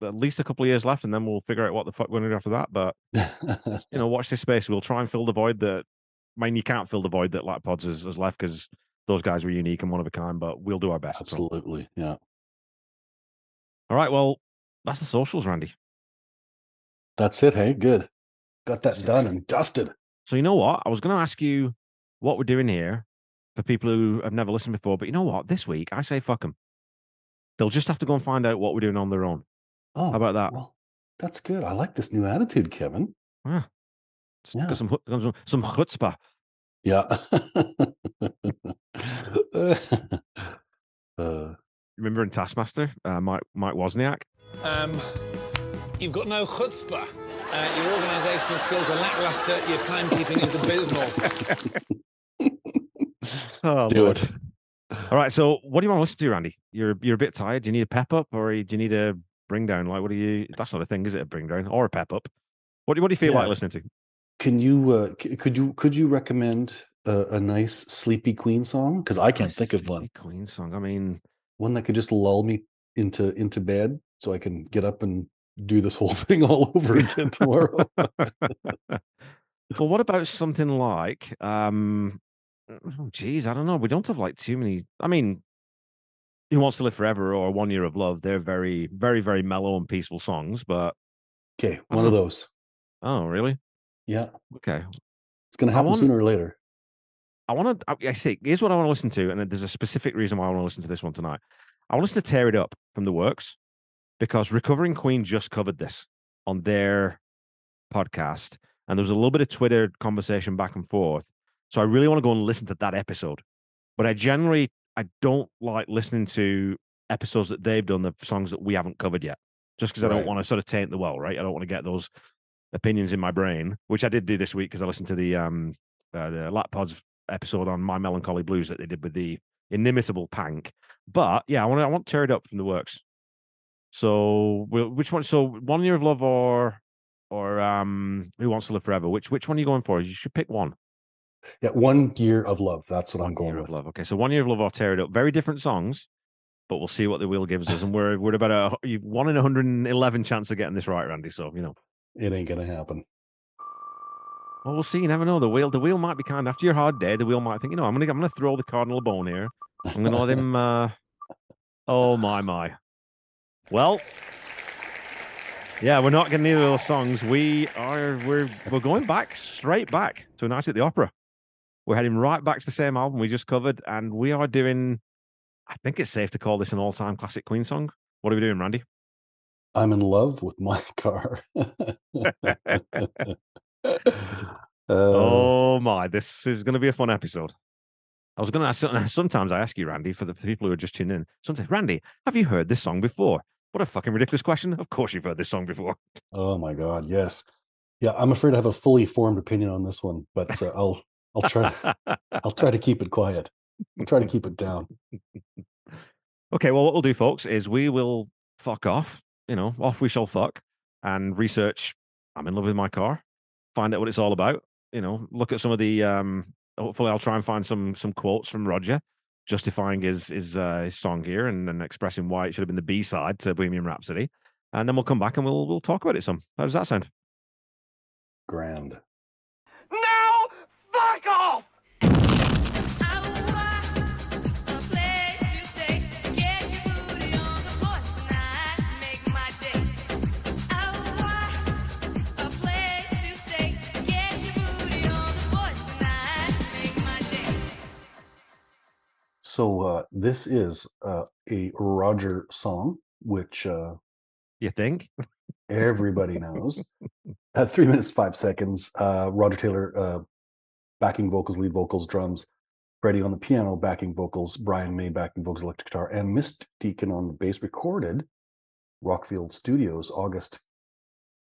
at least a couple of years left, and then we'll figure out what the fuck we're going to do after that. But you know, watch this space. We'll try and fill the void that. I mean, you can't fill the void that Lapod's has, has left because those guys were unique and one of a kind. But we'll do our best. so. absolutely. Yeah. All right. Well, that's the socials, Randy. That's it. Hey, good. Got that done and dusted. So you know what? I was going to ask you what we're doing here for people who have never listened before, but you know what? This week I say fuck them. They'll just have to go and find out what we're doing on their own. Oh, How about that? Well, that's good. I like this new attitude, Kevin. Ah, Yeah. Got some hu- some some chutzpah. Yeah. uh, Remember in Taskmaster, uh, Mike Mike Wozniak. Um, you've got no chutzpah. Uh, your organisational skills are lackluster. Your timekeeping is abysmal. Oh, do Lord. it. All right. So, what do you want to listen to, Randy? You're you're a bit tired. Do you need a pep up, or do you need a bring down? Like, what do you? That's not a thing, is it? A bring down or a pep up? What do what do you feel like listening to? Can you uh, c- could you could you recommend a, a nice sleepy Queen song? Because I can't think of one. Queen song. I mean, One that could just lull me into into bed so I can get up and do this whole thing all over again tomorrow. well, what about something like, um, oh, geez, I don't know. We don't have like too many. I mean, Who Wants to Live Forever or One Year of Love? They're very, very, very mellow and peaceful songs. But okay, one of those. oh, really? Yeah, Okay. it's going to happen want- sooner or later. I want to. I see. Here's what I want to listen to, and there's a specific reason why I want to listen to this one tonight. I want us to tear it up from the works because Recovering Queen just covered this on their podcast, and there was a little bit of Twitter conversation back and forth. So I really want to go and listen to that episode. But I generally I don't like listening to episodes that they've done, the songs that we haven't covered yet, just because I don't want to sort of taint the well, right? I don't want to get those opinions in my brain, which I did do this week because I listened to the um uh, the Lapod's episode on My Melancholy Blues that they did with the inimitable Pank. But yeah, I want I want to tear it up from the works. So we'll, which one? So one year of love or or um who wants to live forever? Which which one are you going for? You should pick one. Yeah, one year of love. That's what I'm going Year with. of love. Okay, so one year of love or tear it up. Very different songs, but we'll see what the wheel gives us. And we're we're about a you- one in 111 chance of getting this right, Randy. So you know. It ain't going to happen. Well, we'll see. You never know. The wheel, the wheel might be kind. After your hard day, the wheel might think, you know, I'm gonna, I'm gonna throw the cardinal a bone here. I'm gonna let him. uh Oh my my. Well, yeah, we're not getting either of those songs. We are. We're we're going back straight back to a night at the opera. We're heading right back to the same album we just covered, and we are doing. I think it's safe to call this an all-time classic Queen song. What are we doing, Randy? I'm in love with my car. Uh, oh my, this is going to be a fun episode. I was going to ask. Sometimes I ask you, Randy, for the, people who are just tuned in. Sometimes, Randy, have you heard this song before? What a fucking ridiculous question! Of course you've heard this song before. Oh my god, yes. Yeah, I'm afraid I have a fully formed opinion on this one, but uh, I'll I'll try I'll try to keep it quiet. I'll try to keep it down. okay, well, what we'll do, folks, is we will fuck off. You know, off we shall fuck and research. I'm in love with my car. Find out what it's all about. You know, look at some of the. um Hopefully, I'll try and find some some quotes from Roger justifying his his uh, his song here and, and expressing why it should have been the B side to Bohemian Rhapsody, and then we'll come back and we'll we'll talk about it some. How does that sound? Grand. This is uh, a Roger song, which uh, You think? everybody knows. At three minutes five seconds, uh, Roger Taylor uh, backing vocals, lead vocals, drums. Freddie on the piano, backing vocals. Brian May backing vocals, electric guitar, and Mist Deacon on the bass. Recorded Rockfield Studios, August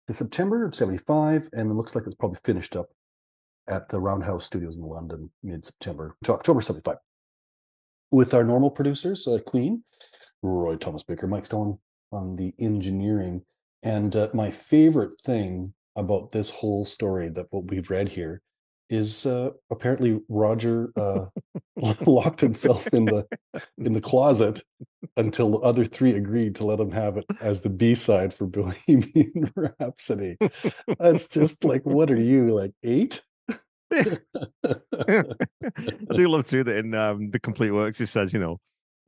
to September of '75, and it looks like it's probably finished up at the Roundhouse Studios in London, mid-September to October '75 with our normal producers, uh, Queen, Roy Thomas Baker, Mike Stone on the engineering. And uh, my favorite thing about this whole story that what we've read here is uh, apparently Roger uh, locked himself in the in the closet until the other three agreed to let him have it as the B side for Bohemian Rhapsody. That's just like, what are you like eight? I do love too that in um, the complete works it says, you know,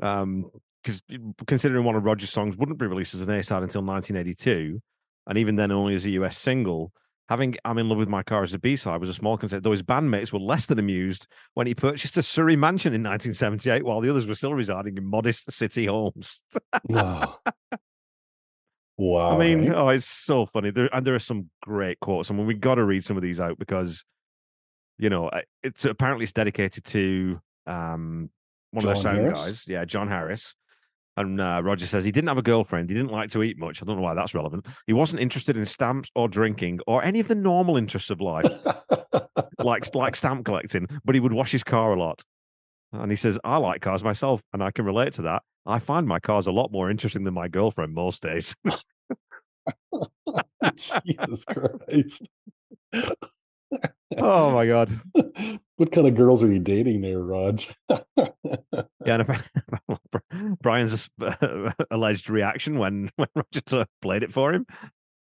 um, because considering one of Roger's songs wouldn't be released as an A side until 1982, and even then only as a US single. Having "I'm in Love with My Car" as a B side was a small concern, though his bandmates were less than amused when he purchased a Surrey mansion in 1978, while the others were still residing in modest city homes. No. Wow. I mean, oh, it's so funny. There and there are some great quotes. I mean, we got to read some of these out because, you know, it's apparently it's dedicated to um one of their John sound Harris? guys, yeah, John Harris. And uh, Roger says he didn't have a girlfriend. He didn't like to eat much. I don't know why that's relevant. He wasn't interested in stamps or drinking or any of the normal interests of life, like like stamp collecting. But he would wash his car a lot. And he says, I like cars myself, and I can relate to that. I find my cars a lot more interesting than my girlfriend most days. Jesus Christ. oh my god. What kind of girls are you dating there, Rog? Yeah, and Brian's alleged reaction when when Roger played it for him,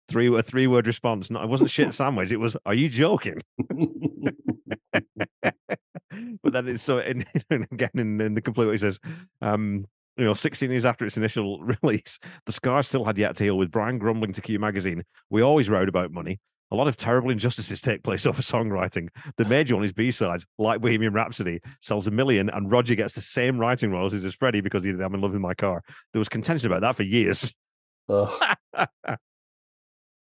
three a three word response. No, it wasn't shit sandwich. It was, "Are you joking?" but then it's so in, again in, in the complete. He says, um, you know, 16 years after its initial release, the scars still had yet to heal. With Brian grumbling to Q magazine, "We always wrote about money." A lot of terrible injustices take place over songwriting. The major one is B-sides, like Bohemian Rhapsody, sells a million, and Roger gets the same writing royalties as Freddie because he I'm in love with my car. There was contention about that for years.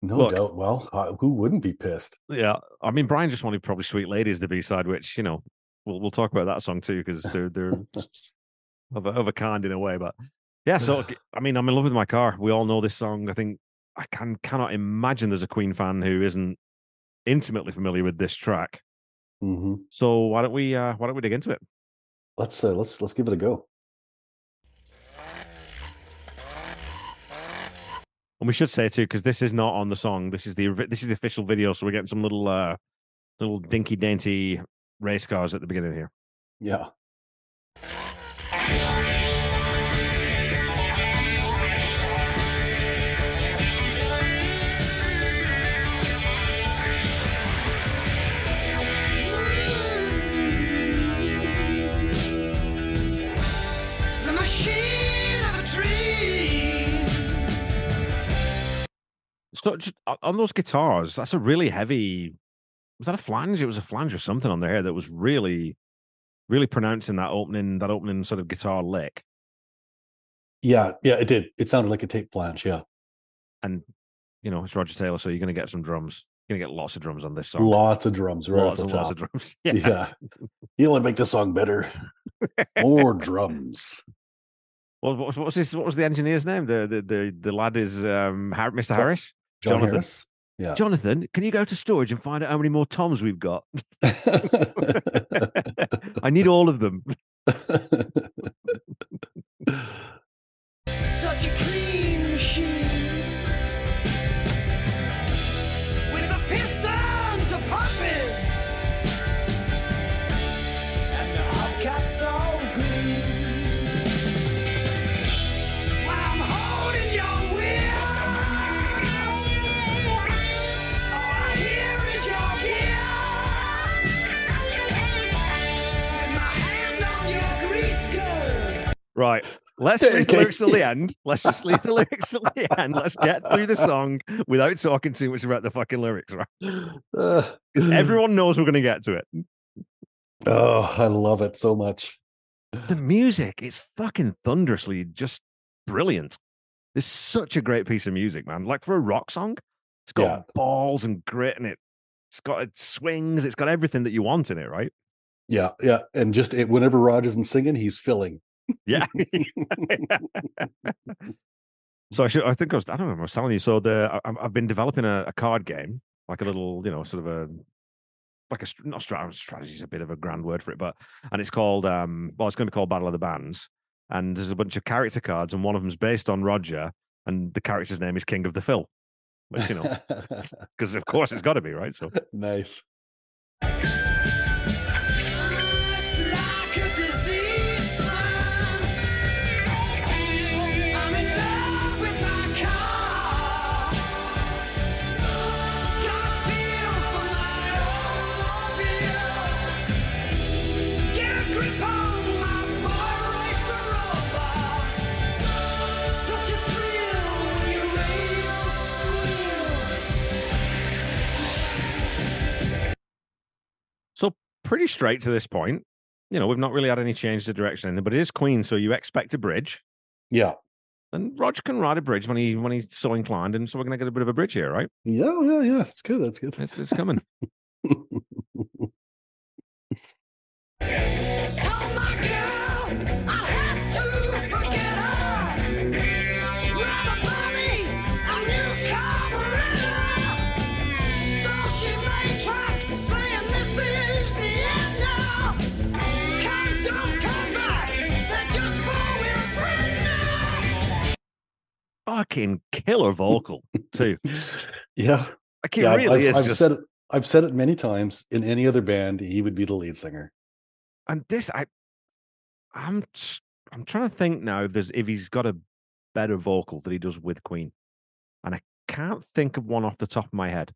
No Look. doubt. Well, uh, who wouldn't be pissed? Yeah, I mean, Brian just wanted probably "Sweet Lady" as the B-side, which you know we'll we'll talk about that song too because they're they're of a, of a kind in a way. But yeah, so I mean, I'm in love with my car. We all know this song. I think I can cannot imagine there's a Queen fan who isn't intimately familiar with this track. hmm So why don't we uh why don't we dig into it? Let's uh, let's let's give it a go. And we should say too, because this is not on the song. This is the this is the official video, so we're getting some little uh little dinky dainty race cars at the beginning here. Yeah. O- on those guitars, that's a really heavy. Was that a flange? It was a flange or something on their there that was really, really pronouncing that opening that opening sort of guitar lick. Yeah, yeah, it did. It sounded like a tape flange. Yeah, And you know it's Roger Taylor, so you're going to get some drums. You're going to get lots of drums on this song. lots of drums right lots and lots of drums. Yeah. Yeah. you want to make this song better? More drums. What, what, was- what was his? What was the engineer's name? The the the, the lad is um Mr. Harris. John Jonathan. Harris. Yeah. Jonathan, can you go to storage and find out how many more toms we've got? I need all of them. Such a clean machine. Right. Let's leave the lyrics till the end. Let's just leave the lyrics till the end. Let's get through the song without talking too much about the fucking lyrics, right? Everyone knows we're going to get to it. oh, I love it so much. The music is fucking thunderously just brilliant. It's such a great piece of music, man. Like for a rock song, it's got Yeah. balls and grit in it. It's got it swings. It's got everything that you want in it, right? Yeah, yeah. And just it, whenever Rod isn't singing, he's filling. Yeah. so I should. I think I was. I don't know. I was telling you. So the I, I've- I've been developing a, a card game, like a little, you know, sort of a like a not strategy. Strategy is a bit of a grand word for it, but and it's called. um Well, it's going to be called Battle of the Bands, and there's a bunch of character cards, and one of them's based on Roger, and the character's name is King of the Phil. Which you know, because of course it's got to be right. So nice. Pretty straight to this point. You know, we've not really had any change to direction, or anything, but it is Queen, so you expect a bridge. Yeah. And Roger can ride a bridge when he when he's so inclined, and so we're gonna get a bit of a bridge here, right? Yeah, oh, yeah, yeah. It's good. That's good. It's, it's coming. Fucking killer vocal too. Yeah. Like yeah, really I've, I've just- said it. I've said it many times. In any other band, he would be the lead singer. And this, I, I'm, I'm trying to think now if there's if he's got a better vocal that he does with Queen, and I can't think of one off the top of my head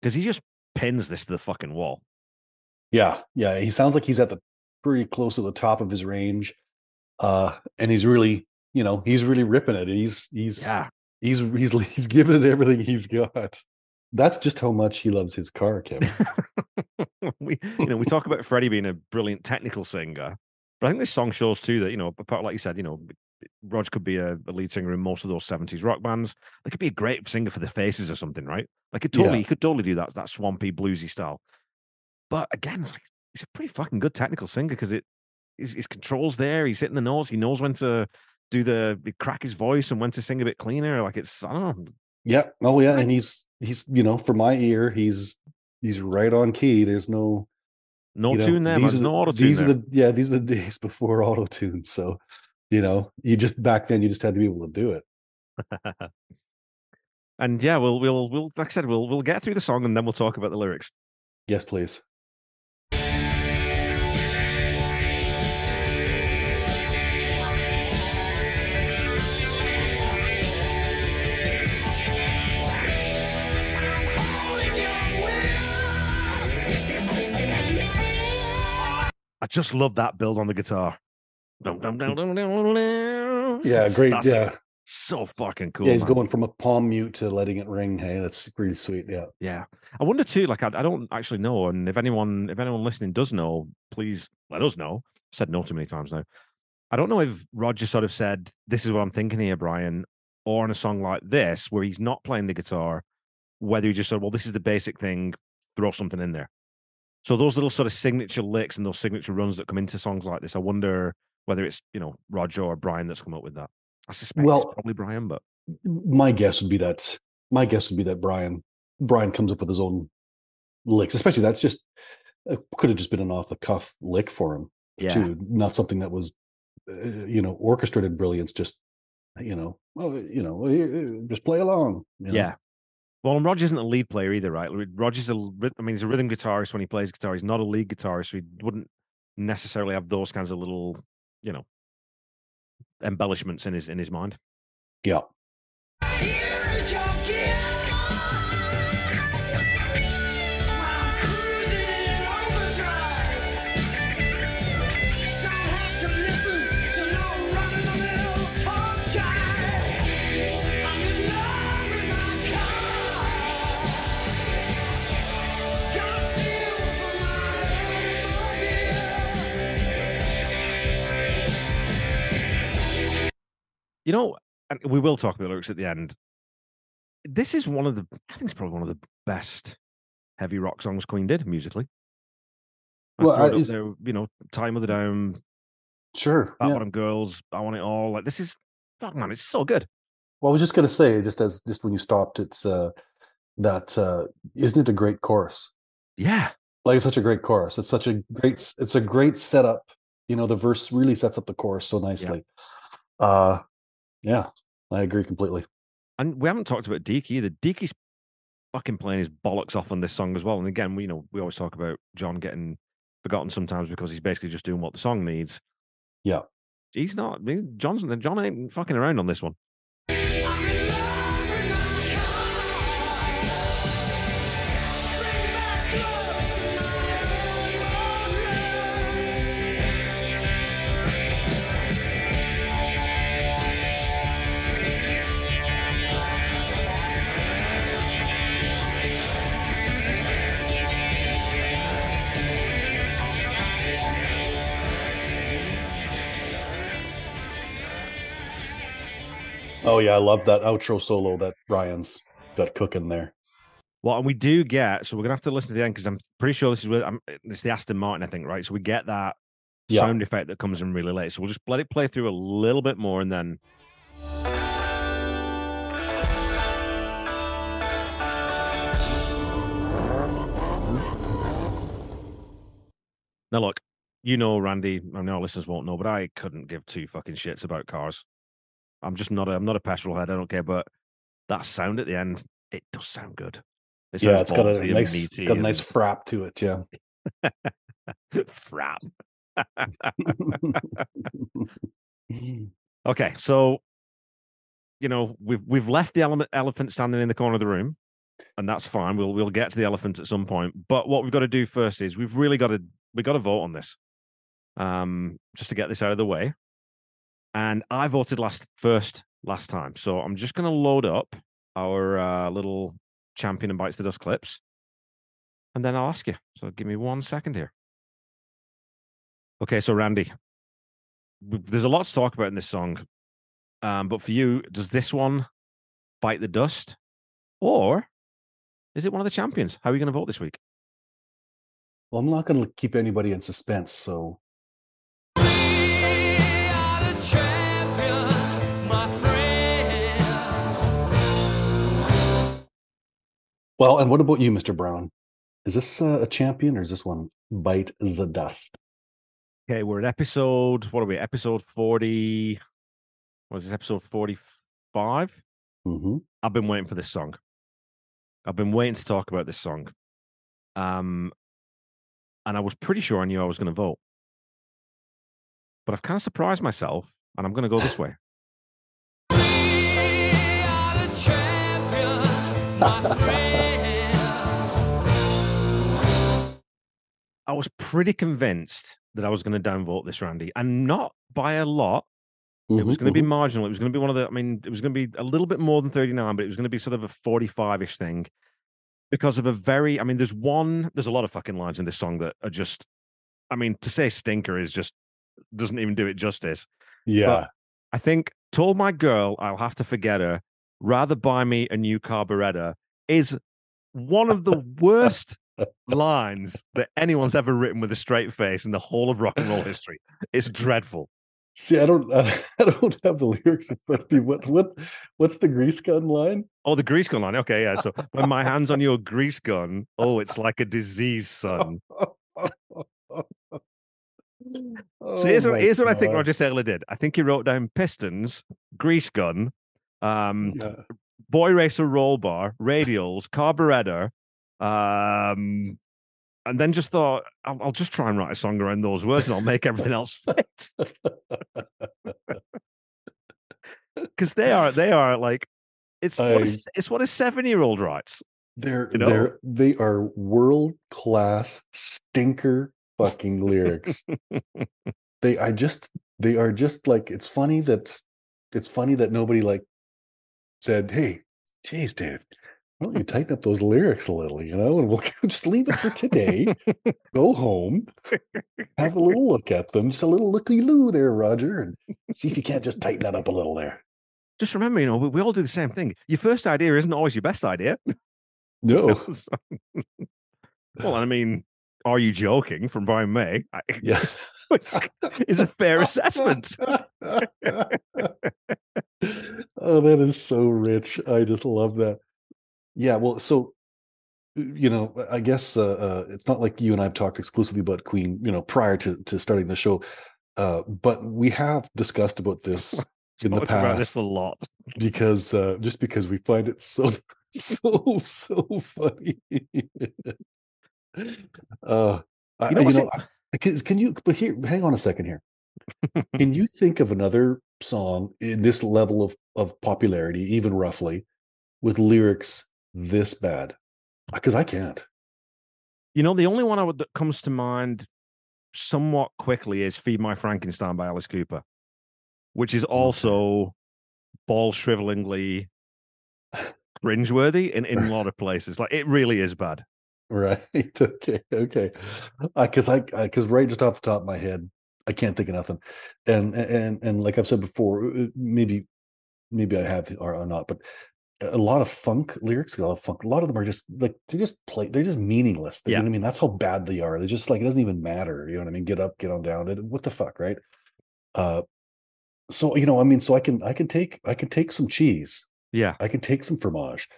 because he just pins this to the fucking wall. Yeah, yeah. He sounds like he's at the pretty close to the top of his range. Uh, and he's really, you know, he's really ripping it. He's he's Yeah. he's he's he's giving it everything he's got. That's just how much he loves his car, Kevin. we, you know, we talk about Freddie being a brilliant technical singer, but I think this song shows too that you know, apart like you said, you know, Rog could be a, a lead singer in most of those '70s rock bands. They could be a great singer for the Faces or something, right? Like it totally, Yeah. he could totally do that that swampy bluesy style. But again, it's like he's a pretty fucking good technical singer because it his, his controls there. He's hitting the notes. He knows when to do the, the crack his voice and when to sing a bit cleaner. Like it's I don't know. yeah. Oh yeah. And he's he's you know, for my ear, he's he's right on key. There's no No you know, tune there, man. these are the- No auto tune These there. are the yeah, these are the days before auto tune. So, you know, you just back then you just had to be able to do it. And yeah, we'll we'll we'll like I said, we'll we'll get through the song and then we'll talk about the lyrics. Yes, please. I just love that build on the guitar. Yeah, great. that's Yeah. so fucking cool. yeah, he's man. going from a palm mute to letting it ring. Hey, that's really sweet. Yeah. Yeah, I wonder too. Like, I, I don't actually know, and if anyone, if anyone listening does know, please let us know. I've said no too many times now. I don't know if Roger sort of said, "This is what I'm thinking here, Brian," or on a song like this where he's not playing the guitar, whether he just said, "Well, this is the basic thing, throw something in there." So those little sort of signature licks and those signature runs that come into songs like this, I wonder whether it's you know Roger or Brian that's come up with that. I suspect Well- it's probably Brian, but My guess would be that my guess would be that Brian Brian comes up with his own licks, especially that's just it could have just been an off the cuff lick for him Yeah. too, not something that was uh, you know orchestrated brilliance. Just you know, well, you know, uh, just play along. you know? Yeah. Well, and Roger isn't a lead player either, right? Roger's a, ryth- mean, he's a rhythm guitarist when he plays guitar. He's not a lead guitarist, so he wouldn't necessarily have those kinds of little, you know, embellishments in his in his mind. yeah. You know, and we will talk about lyrics at the end. This is one of the, I think it's probably one of the best heavy rock songs Queen did musically. I'd Well, throw I- there, you know, Tie Your Mother Down, Sure. Fat yeah. Bottom Girls, I Want It All. Like this is, fuck man, it's so good. Well, I was just gonna say, just as just when you stopped, it's uh that uh isn't it a great chorus? Yeah. Like it's such a great chorus. It's such a great it's a great setup. You know, the verse really sets up the chorus so nicely. Uh yeah, I agree completely. And we haven't talked about Deke either. Deaky's fucking playing his bollocks off on this song as well. And again, we you know we always talk about John getting forgotten sometimes because he's basically just doing what the song needs. Yeah. He's not. He's, John's John ain't fucking around on this one. Oh yeah, I love that outro solo that Brian's got cooking there. Well, and we do get so we're gonna have to listen to the end because I'm pretty sure this is where I'm, it's the Aston Martin, I think, right? So we get that Yeah. sound effect that comes in really late. So we'll just let it play through a little bit more and then. Now look, you know, Randy, I know our listeners won't know, but I couldn't give two fucking shits about cars. I'm just not a I'm not a petrol head, I don't care, but that sound at the end, it does sound good. It yeah, it's got a nice got a nice frap to it, yeah. Frap. okay, so you know we've we've left the ele- elephant standing in the corner of the room, and that's fine. We'll we'll get to the elephant at some point. But what we've got to do first is we've really got to we got to vote on this, um, just to get this out of the way. And I voted last first last time, so I'm just going to load up our uh, little champion and bites the dust clips, and then I'll ask you. So give me one second here. Okay, so Randy, there's a lot to talk about in this song, um, but for you, does this one bite the dust, or is it one of the champions? How are you going to vote this week? Well, I'm not gonna keep anybody in suspense, so well, and what about you, Mr. Brown? Is this uh, a champion or is this one bite the dust? Okay, we're at episode. What are we? Episode forty. What is this? Episode forty-five. Mm-hmm. I've been waiting for this song. I've been waiting to talk about this song. Um, and I was pretty sure I knew I was going to vote, but I've kind of surprised myself, and I'm going to go this way. I was pretty convinced that I was going to downvote this, Randy, and not by a lot. It was going to be mhm. marginal. It was going to be one of the. I mean, it was going to be a little bit more than thirty nine, but it was going to be sort of a forty five ish thing because of a very. I mean, there's one. There's a lot of fucking lines in this song that are just. I mean, to say stinker is just doesn't even do it justice. Yeah. But I think told my girl I'll have to forget her. Rather buy me a new carburetor is one of the worst lines that anyone's ever written with a straight face in the whole of rock and roll history. It's dreadful. See, I don't, I don't have the lyrics in front of me. What, what, what's the grease gun line? Oh, the grease gun line. Okay, yeah. So when my hands on your grease gun, oh, it's like a disease, son. So here's, Oh what, here's what I think Roger Taylor did. I think he wrote down pistons, grease gun, um, Yeah. boy racer roll bar, radials, carburetor, um, and then just thought I'll, I'll just try and write a song around those words, and I'll make everything else fit. Because they are they are like it's what a I- it's what a seven year old writes. They're You know? they're they are world class stinker fucking lyrics. they I just they are just like it's funny that it's funny that nobody like said, Hey, geez, Dave, don't you tighten up those lyrics a little, you know, and we'll just leave it for today. Go home, have a little look at them, just a little looky loo there, Roger, and see if you can't just tighten that up a little there. just remember, you know, we, we all do the same thing. Your first idea isn't always your best idea. No. well, I mean, are you joking from Brian May? I, Yeah. is a fair assessment. oh, that is so rich. I just love that. Yeah, well, so you know, I guess uh, uh, it's not like you and I've talked exclusively about Queen, you know, prior to to starting the show, uh, but we have discussed about this in the Talked about this past a lot. because uh, just because we find it so so so funny. uh, You know you know, I- can, can you? But here, hang on a second here. Can you think of another song in this level of of popularity, even roughly, with lyrics this bad? Because I can't. You know, the only one I would, that comes to mind somewhat quickly is "Feed My Frankenstein" by Alice Cooper, which is also ball shrivelingly cringeworthy in, in a lot of places. Like it really is bad. Right. Okay. Okay. Because I, because right just off the top of my head, I can't think of nothing. And and and like I've said before, uh, maybe maybe I have or, or not, but a lot of funk lyrics, a lot of funk. A lot of them are just like they're just play. They're just meaningless. Yeah, You know what I mean? That's how bad they are. They're just like it doesn't even matter. You know what I mean? Get up, get on down. It- What the fuck, right? Uh, so you know, I mean, so I can I can take I can take some cheese. Yeah. I can take some fromage,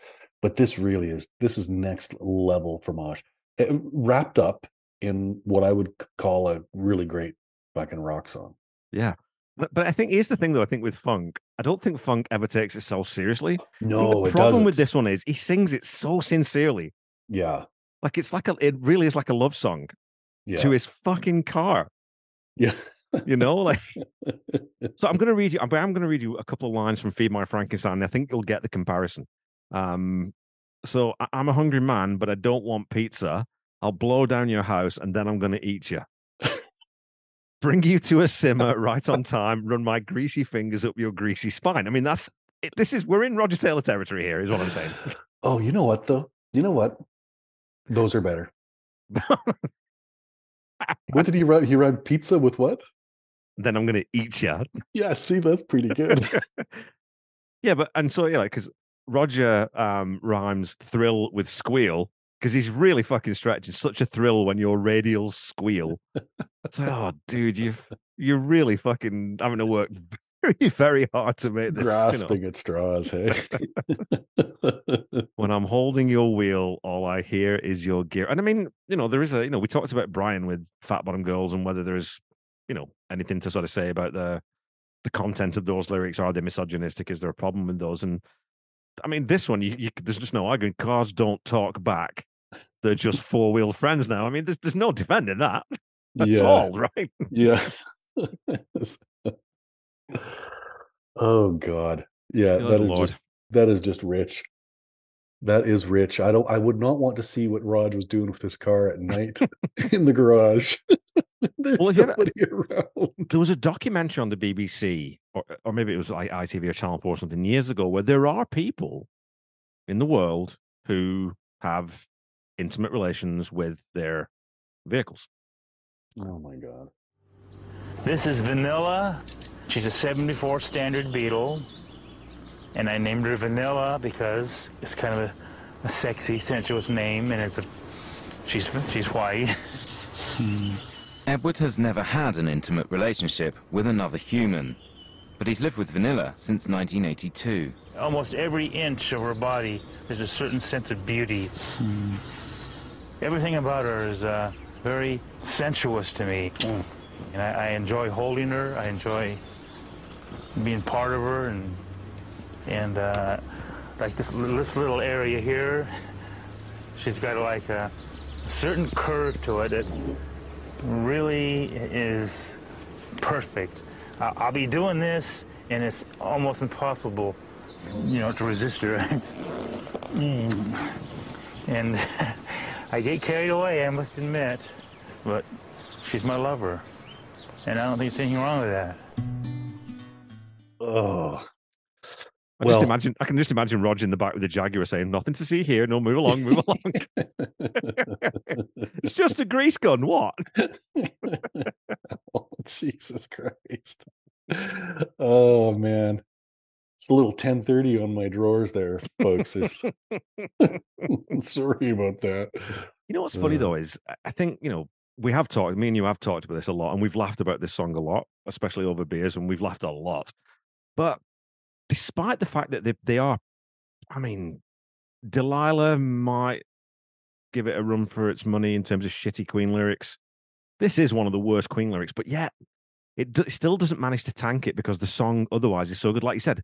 but this really is this is next level fromage, uh, wrapped up in what I would call a really great fucking rock song. Yeah. But, but I think here's the thing, though. I think with funk, I don't think funk ever takes itself seriously. No, the problem with this one is he sings it so sincerely. Yeah, Like it's like a, it really is like a love song yeah, to his fucking car. yeah. You know, like so. I'm going to read you. I'm, I'm going to read you a couple of lines from "Feed My Frankenstein." and I think you'll get the comparison. Um, so I, I'm a hungry man, but I don't want pizza. I'll blow down your house and then I'm going to eat you. Bring you to a simmer right on time. Run my greasy fingers up your greasy spine. I mean, that's it, this is we're in Roger Taylor territory here, is what I'm saying. Oh, you know what though? You know what? Those are better. What did he run? He ran pizza with what? then I'm going to eat you. Yeah, see, that's pretty good. yeah, but and so yeah, like because Roger um rhymes thrill with squeal because he's really fucking stretching. Such a thrill when your radials squeal. It's like, oh, dude, you you're really fucking having to work very very hard to make this. you know. Grasping at straws, hey. When I'm holding your wheel, all I hear is your gear. And I mean, you know, there is a you know we talked about Brian with Fat Bottom Girls and whether there's you know anything to sort of say about the the content of those lyrics are they misogynistic is there a problem with those and i mean this one you, you there's just no arguing cars don't talk back they're just four-wheel friends now i mean there's, there's no defending that at Yeah. all right Yeah. oh God. Yeah, Good that is Lord. just that is just rich. That is rich. I don't I would not want to see what Rod was doing with his car at night in the garage. There's Well, if you ever- nobody around. there was a documentary on the bbc or, or maybe it was like itv or channel 4 or something years ago where there are people in the world who have intimate relations with their vehicles Oh my God. This is Vanilla. She's a 74 Standard Beetle. And I named her Vanilla because it's kind of a, a sexy, sensuous name, and it's a she's she's white. Hmm. Edward has never had an intimate relationship with another human, but he's lived with Vanilla since 1982. Almost every inch of her body, there's a certain sense of beauty. Hmm. Everything about her is uh, very sensuous to me. And I, I enjoy holding her. I enjoy being part of her, and and uh, like this, this little area here, she's got like a, certain curve to it that really is perfect. I- I'll be doing this, and it's almost impossible, you know, to resist her. Mm. and I get carried away, I must admit, but she's my lover, and I don't think there's anything wrong with that. Oh. I just imagine I can just imagine Roger in the back with the Jaguar saying, Nothing to see here, no, move along, move along. it's just a grease gun, what? oh, Jesus Christ. Oh man. It's a little 1030 on my drawers there, folks. Sorry about that. You know what's funny Uh, though is I- think you know we have talked. Me and you have talked about this a lot, and we've laughed about this song a lot, especially over beers, and we've laughed a lot. But despite the fact that they they are, I mean, Delilah might give it a run for its money in terms of shitty Queen lyrics. This is one of the worst Queen lyrics, but yet it, it still doesn't manage to tank it because the song otherwise is so good. Like you said,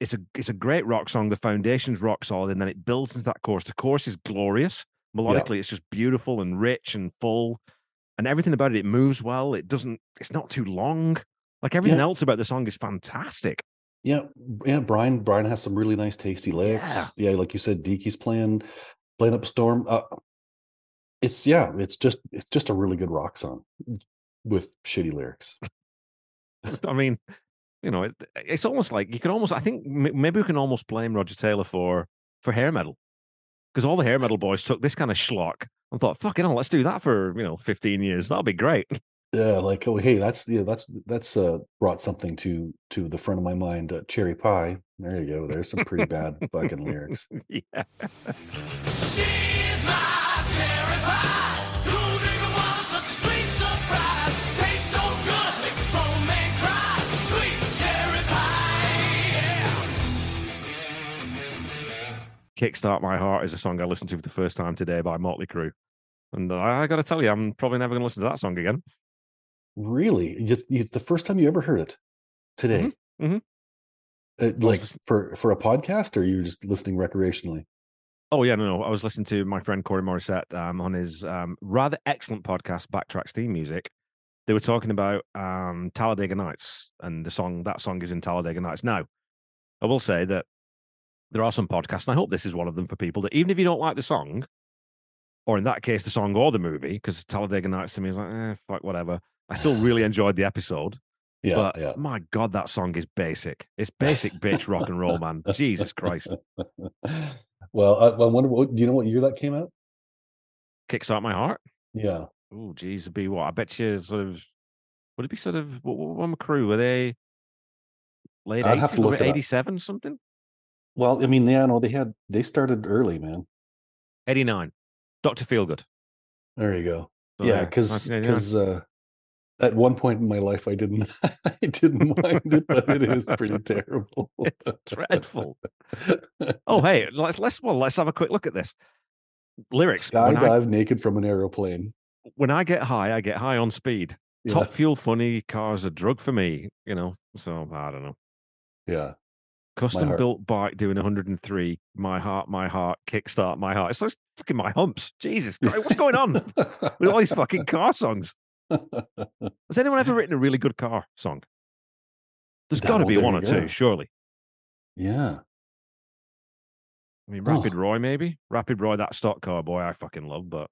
it's a it's a great rock song. The foundation's rock solid, and then it builds into that chorus. The chorus is glorious melodically. It's just beautiful and rich and full, and everything about it. It moves well. It doesn't. It's not too long. Like everything Yeah. else about the song is fantastic. Yeah, yeah. Brian, Brian has some really nice, tasty licks. Yeah, like you said, Deaky's playing, playing up a storm. Uh, it's yeah, it's just it's just a really good rock song with shitty lyrics. I mean, you know, it, it's almost like you can almost. I think maybe we can almost blame Roger Taylor for for hair metal because all the hair metal boys took this kind of schlock and thought, "Fucking hell, let's do that for you know 15 years. That'll be great." Yeah, like oh hey, that's yeah, that's that's uh brought something to to the front of my mind. Uh, Cherry pie. There you go. There's some pretty bad fucking lyrics. yeah. She's my cherry pie. "Kickstart My Heart" is a song I listened to for the first time today by Motley Crue, and I, I got to tell you, I'm probably never going to listen to that song again. Really, you, you, the first time you ever heard it today, Mm-hmm. Uh, like for for a podcast, or you just listening recreationally? Oh yeah, no, no. I was listening to my friend Corey Morrissette um, on his um, rather excellent podcast, Backtracks Theme Music. They were talking about um, Talladega Nights, and the song that song is in Talladega Nights. Now, I will say that there are some podcasts, and I hope this is one of them for people that even if you don't like the song, or in that case, the song or the movie, because Talladega Nights to me is like, eh, fuck, whatever. I still really enjoyed the episode. Yeah, but yeah. my God, that song is basic. It's basic bitch rock and roll, man. Jesus Christ. Well, I, I wonder what do you know what year that came out? Kickstart my heart. Yeah, Oh, geez, it'd be what? I bet you sort of. Would it be sort of what? What, what crew were they? Late I'd have to look it up. eighty-seven something. Well, I mean, yeah, no, they had they started early, man. Eighty-nine. Doctor Feelgood. There you go. So, yeah, yeah, because because uh, at one point in my life, I didn't I didn't mind it, but it is pretty terrible. Dreadful. Oh, hey, let's let's well, let's have a quick look at this. Lyrics. When I, naked from an aeroplane. when I get high, I get high on speed. Top fuel funny cars a drug for me. You know, so I don't know. Yeah, Custom built bike doing 103. My heart, my heart, kickstart my heart. It's just fucking my humps. Jesus Christ, what's going on with all these fucking car songs? Has anyone ever written a really good car song? There's got to be one or two, surely. yeah. I mean, Oh. Rapid Roy, maybe Rapid Roy, that stock car boy, I fucking love, but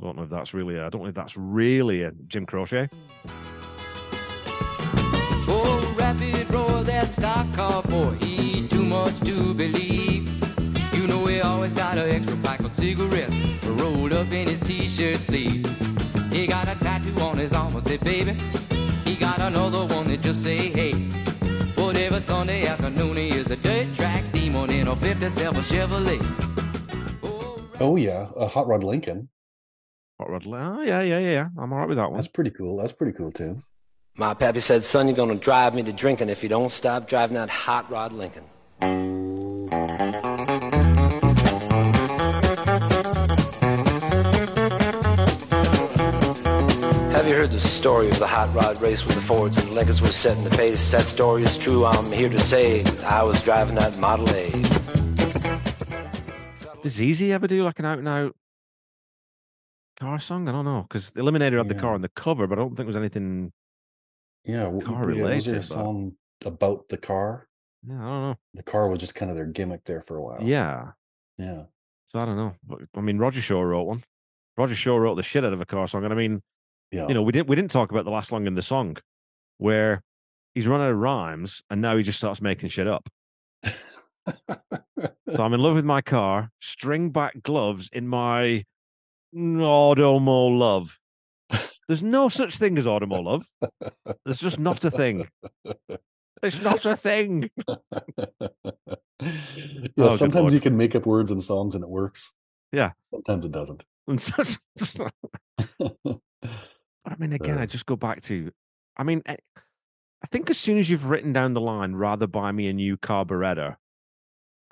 I don't know if that's really. A, I don't know if that's really a Jim Croce. Rapid roar, that stock car he too much to believe. You know he always got an extra pack of cigarettes rolled up in his t-shirt sleeve. He got a tattoo on his arm, I say, baby. He got another one that just say, hey. But every Sunday afternoon he is a dirt track demon in a 57 Chevrolet. Oh, oh yeah, a hot rod Lincoln. Hot Rod. Oh, yeah, yeah, yeah, yeah. I'm all right with that one. That's pretty cool. That's pretty cool too. My pappy said, son, you're gonna drive me to drinking if you don't stop driving that hot rod Lincoln. Have you heard the story of the hot rod race with the Fords and the Lincolns was setting the pace? That story is true, I'm here to say I was driving that Model A. Does ZZ ever do like an out and out car song? I don't know because Eliminator had the car on the cover, but I don't think there was anything. Yeah, w- Car yeah, was there related, a but- song about the car? Yeah, I don't know. The car was just kind of their gimmick there for a while. Yeah, yeah. so I don't know. But, I mean, Roger Shaw wrote one. Roger Shaw wrote the shit out of a car song, and I mean, Yeah. you know, we didn't we didn't talk about the last song in the song where he's run out of rhymes, and now he just starts making shit up. so I'm in love with my car. String back gloves in my Automo love. There's no such thing as Automo love. There's just not a thing. It's not a thing. yeah, Oh, sometimes you can make up words and songs and it works. Yeah. Sometimes it doesn't. But I mean, again, I just go back to, I mean, I, I think as soon as you've written down the line, rather buy me a new carburetor,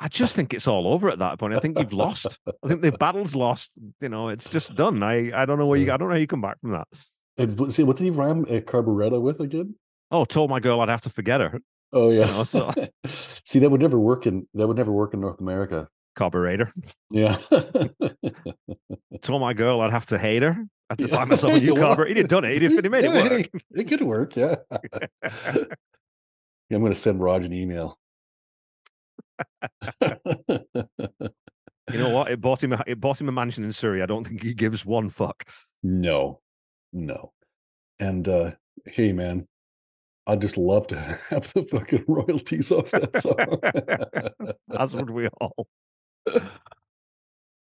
I just think it's all over at that point. I think you've lost. I think the battle's lost. You know, it's just done. I, I don't know where you, I don't know how you come back from that. And see, what did he rhyme uh, a carburettor with again? Oh, told my girl I'd have to forget her. Oh yeah. know, so- see, that would never work in that would never work in North America. Carburetor. Yeah. Told my girl I'd have to hate her. I had to Yeah. buy myself a new carburetor. He'd done it. He'd, he made it Yeah, work. hey, It could work, yeah. yeah I'm gonna send Raj an email. You know what? It bought him. A, it bought him a mansion in Surrey. I don't think he gives one fuck. No, no. And uh hey man, I'd just love to have the fucking royalties off that song. As would we all.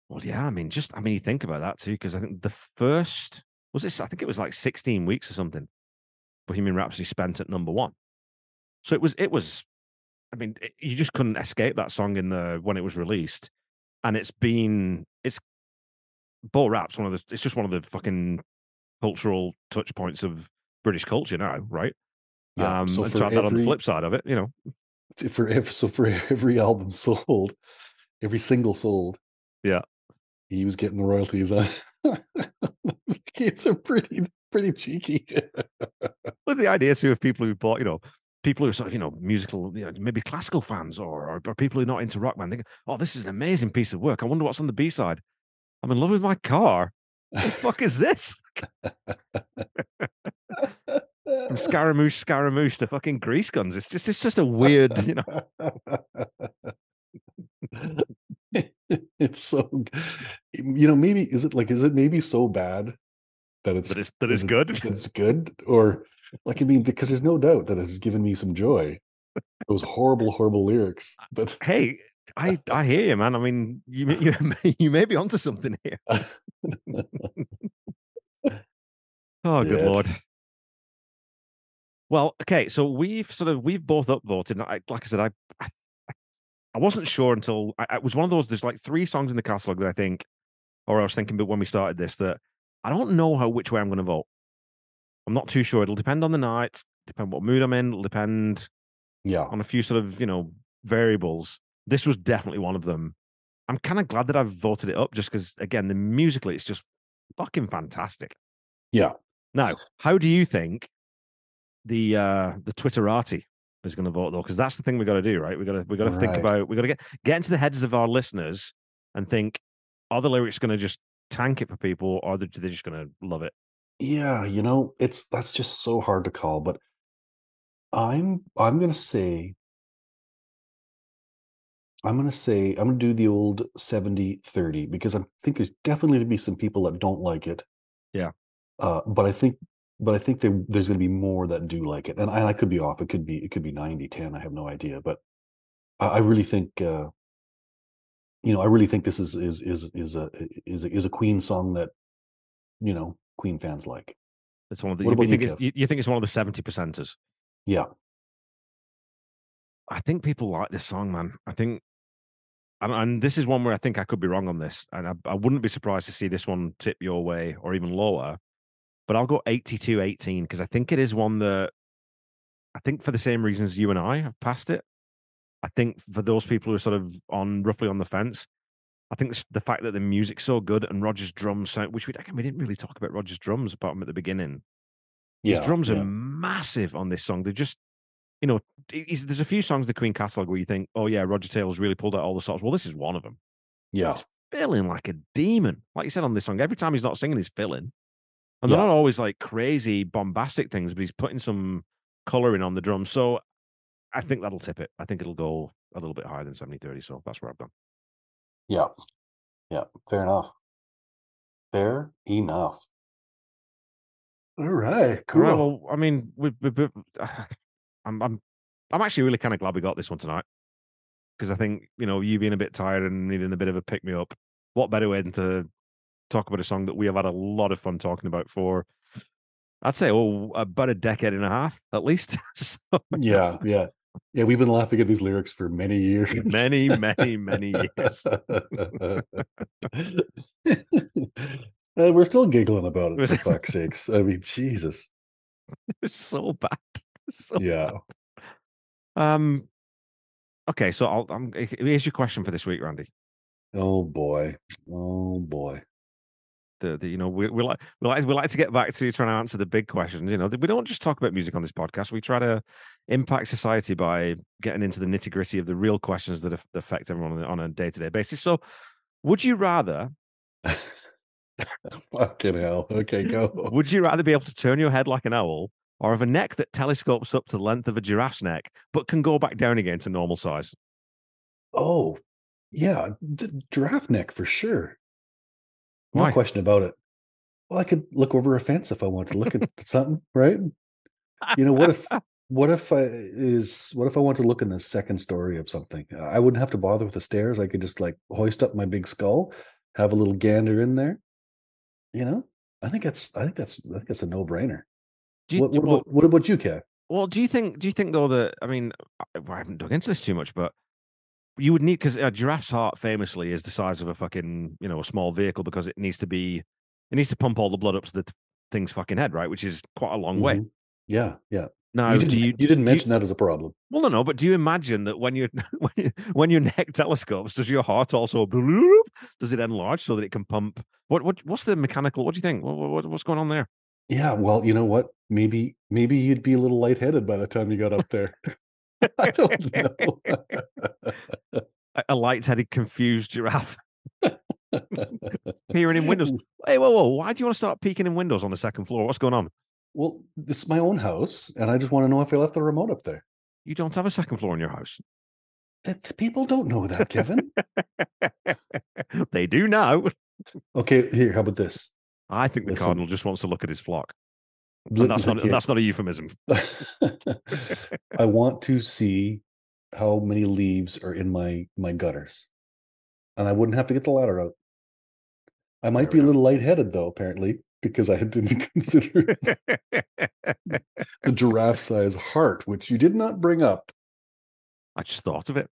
Well, yeah. I mean, just I mean, you think about that too, because I think the first was this. I think it was like sixteen weeks or something. Bohemian Rhapsody spent at number one. So it was. It was. I mean, it, you just couldn't escape that song in the when it was released, and it's been it's. Bo Rap's one of the. It's just one of the fucking cultural touch points of British culture now, right? Yeah, Um, so and so that on the flip side of it, you know, for ev- so for every album sold, every single sold, yeah, he was getting the royalties on. it's a pretty pretty cheeky. With the idea too of people who bought, you know, people who are sort of, you know, musical, you know, maybe classical fans or, or, or people who are not into rock band think, oh, this is an amazing piece of work. I wonder what's on the B side. I'm in love with my car. What the fuck is this? From Scaramouche, Scaramouche to fucking grease guns. It's just, it's just a weird, you know. it's so you know maybe is it like is it maybe so bad that it's That it's- that it's good? it's good or like i mean because there's no doubt that it's given me some joy those horrible horrible lyrics uh, but Hey, I, I hear you, man. I mean, you, may- you, you may be onto something here. Oh, good Yeah. lord. Well, okay, so we've sort of we've both upvoted. and I, like I said, I, I I wasn't sure until I, I- it was one of those. There's like three songs in the catalog that I think, or I was thinking, but when we started this, that I don't know how which way I'm going to vote. I'm not too sure. It'll depend on the night, depend what mood I'm in. It'll depend yeah on a few sort of you know variables. This was definitely one of them. I'm kind of glad that I've voted it up just because again, the musically it's just fucking fantastic. yeah Now, how do you think the uh the Twitterati is going to vote though? Because that's the thing we got to do, right? We got to we got to think Right. about we got to get get into the heads of our listeners and think: Are the lyrics going to just tank it for people, or are they, they just going to love it? Yeah you know it's that's just so hard to call but i'm i'm gonna say i'm gonna say i'm gonna do the old 70 30 because i think there's definitely to be some people that don't like it Yeah. uh but i think but i think there, there's to be more that do like it and I, I could be off it could be it could be 90 10 i have no idea but i, I really think uh you know i really think this is is is is a is a, is a queen song that you know queen fans like It's one of the. What You, about you, think it's, you, you think it's one of the seventy percenters? yeah I think people like this song, man. I think, and, and this is one where I think I could be wrong on this, and I, I wouldn't be surprised to see this one tip your way or even lower. But I'll go 82 18 because I think it is one that I think for the same reasons you and I have passed it. I think for those people who are sort of on roughly on the fence, I think the, the fact that the music's so good and Roger's drums sound, which we again we didn't really talk about Roger's drums apart from at the beginning. yeah His drums yeah. are massive on this song. They're just, you know, he's, there's a few songs in the Queen catalog where you think, oh yeah, Roger Taylor's really pulled out all the stops. Well, this is one of them. yeah Filling like a demon, like you said on this song. Every time he's not singing, he's filling, and they're Yeah. not always like crazy bombastic things, but he's putting some color in on the drums. So I think that'll tip it. I think it'll go a little bit higher than 70 30. So that's where I've gone. Yeah. Yeah. Fair enough. Fair enough. All right. All right, well, I mean, we, we, we, I'm, I'm, I'm actually really kind of glad we got this one tonight because I think you know you being a bit tired and needing a bit of a pick me up. What better way than to talk about a song that we have had a lot of fun talking about for, I'd say, oh, about a decade and a half at least. so, yeah. Yeah. Yeah, we've been laughing at these lyrics for many years. Many, many, many years. Uh, we're still giggling about it, for fuck's sakes. I mean, Jesus. It's so bad. So Yeah. Um. Okay, so I'll. I'm, here's your question for this week, Randy. Oh boy. Oh boy. The, the you know we we like we like we like to get back to trying to answer the big questions. You know, we don't just talk about music on this podcast. We try to impact society by getting into the nitty gritty of the real questions that affect everyone on a- day to day basis. So, would you rather? Fucking hell. Okay, go. Would you rather be able to turn your head like an owl, or have a neck that telescopes up to the length of a giraffe's neck, but can go back down again to normal size? Oh, yeah. D- giraffe neck for sure. No Why? question about it. Well, I could look over a fence if I want to look at something, right? You know, what if what if I is what if I want to look in the second story of something? Uh, I wouldn't have to bother with the stairs. I could just like hoist up my big skull, have a little gander in there. You know, I think that's I think that's I think that's a no brainer. Do What, what, well- about, what about you, Kev? Well, do you think? Do you think though that I mean, I, I haven't dug into this too much, but you would need because a giraffe's heart famously is the size of a fucking you know a small vehicle because it needs to be it needs to pump all the blood up to the thing's fucking head, right? Which is quite a long way. Mhm. Yeah, yeah. Now, you didn't, do you you didn't do you- mention that as a problem. Well, no, no, but do you imagine that when you when you, when your neck telescopes, does your heart also bloop, does it enlarge so that it can pump? What what what's the mechanical? What do you think? What, what what's going on there? Yeah, well, you know what? Maybe maybe you'd be a little lightheaded by the time you got up there. I don't know. A, light-headed, confused giraffe peering in windows. Hey, whoa, whoa! Why do you want to start peeking in windows on the second floor? What's going on? well, it's my own house, and I just want to know if I left the remote up there. You don't have a second floor in your house. That- People don't know that, Kevin. they do now. okay, here, how about this? I think the Listen. cardinal just wants to look at his flock. And that's not that's not a euphemism. I want to see how many leaves are in my my gutters, and I wouldn't have to get the ladder out. I might be a little lightheaded though, apparently, because I didn't consider the giraffe size heart, which you did not bring up. I just thought of it.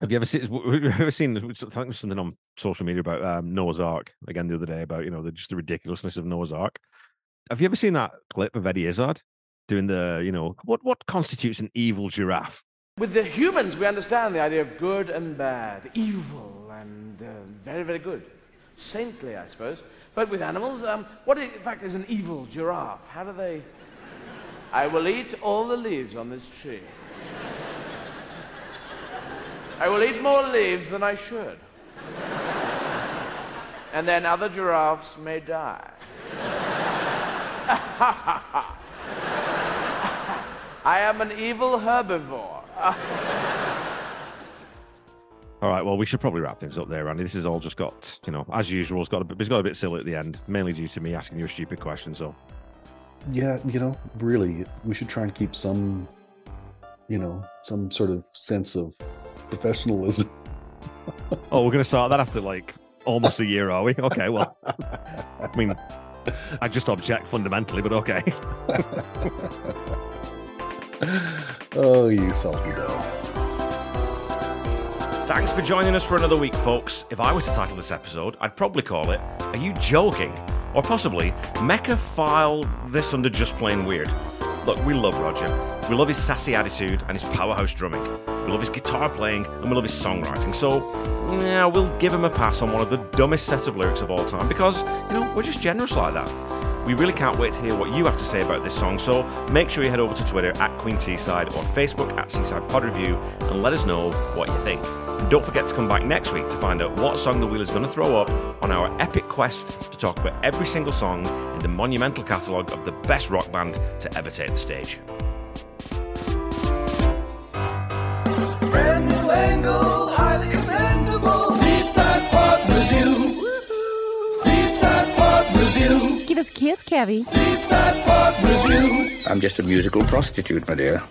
Have you ever seen? Have you ever seen? I think something on social media about um, Noah's Ark again the other day about you know the, just the ridiculousness of Noah's Ark. Have you ever seen that clip of Eddie Izzard doing the you know what what constitutes an evil giraffe? With the humans, we understand the idea of good and bad, evil and uh, very, very good. Saintly, I suppose. But with animals, um, what in fact is an evil giraffe? How do they. I will eat all the leaves on this tree. I will eat more leaves than I should. And then other giraffes may die. I am an evil herbivore. All right, well we should probably wrap things up there, Andy. This has all just got you know as usual. It's got a bit, it's got a bit silly at the end, mainly due to me asking you a stupid question. So Yeah, you know, really, we should try and keep some, you know, some sort of sense of professionalism. oh, we're gonna start that after like almost a year, are we? Okay, well, I mean, I just object fundamentally, but okay. oh, you salty dog. Thanks for joining us for another week, folks. If I were to title this episode, I'd probably call it Are You Joking? Or possibly Mecaphile This Under Just Plain Weird. Look, we love Roger. We love his sassy attitude and his powerhouse drumming. We love his guitar playing and we love his songwriting. So, yeah, we'll give him a pass on one of the dumbest set of lyrics of all time because, you know, we're just generous like that. We really can't wait to hear what you have to say about this song, so make sure you head over to Twitter at Queen Seaside or Facebook at Seaside Pod Review and let us know what you think. And don't forget to come back next week to find out what song the wheel is going to throw up on our epic quest to talk about every single song in the monumental catalogue of the best rock band to ever take the stage. Brand new angle, highly commendable. Seaside Pod Review. Seaside Pod Review. Give us a kiss, Kevy. Seaside Pod Review. I'm just a musical prostitute, my dear.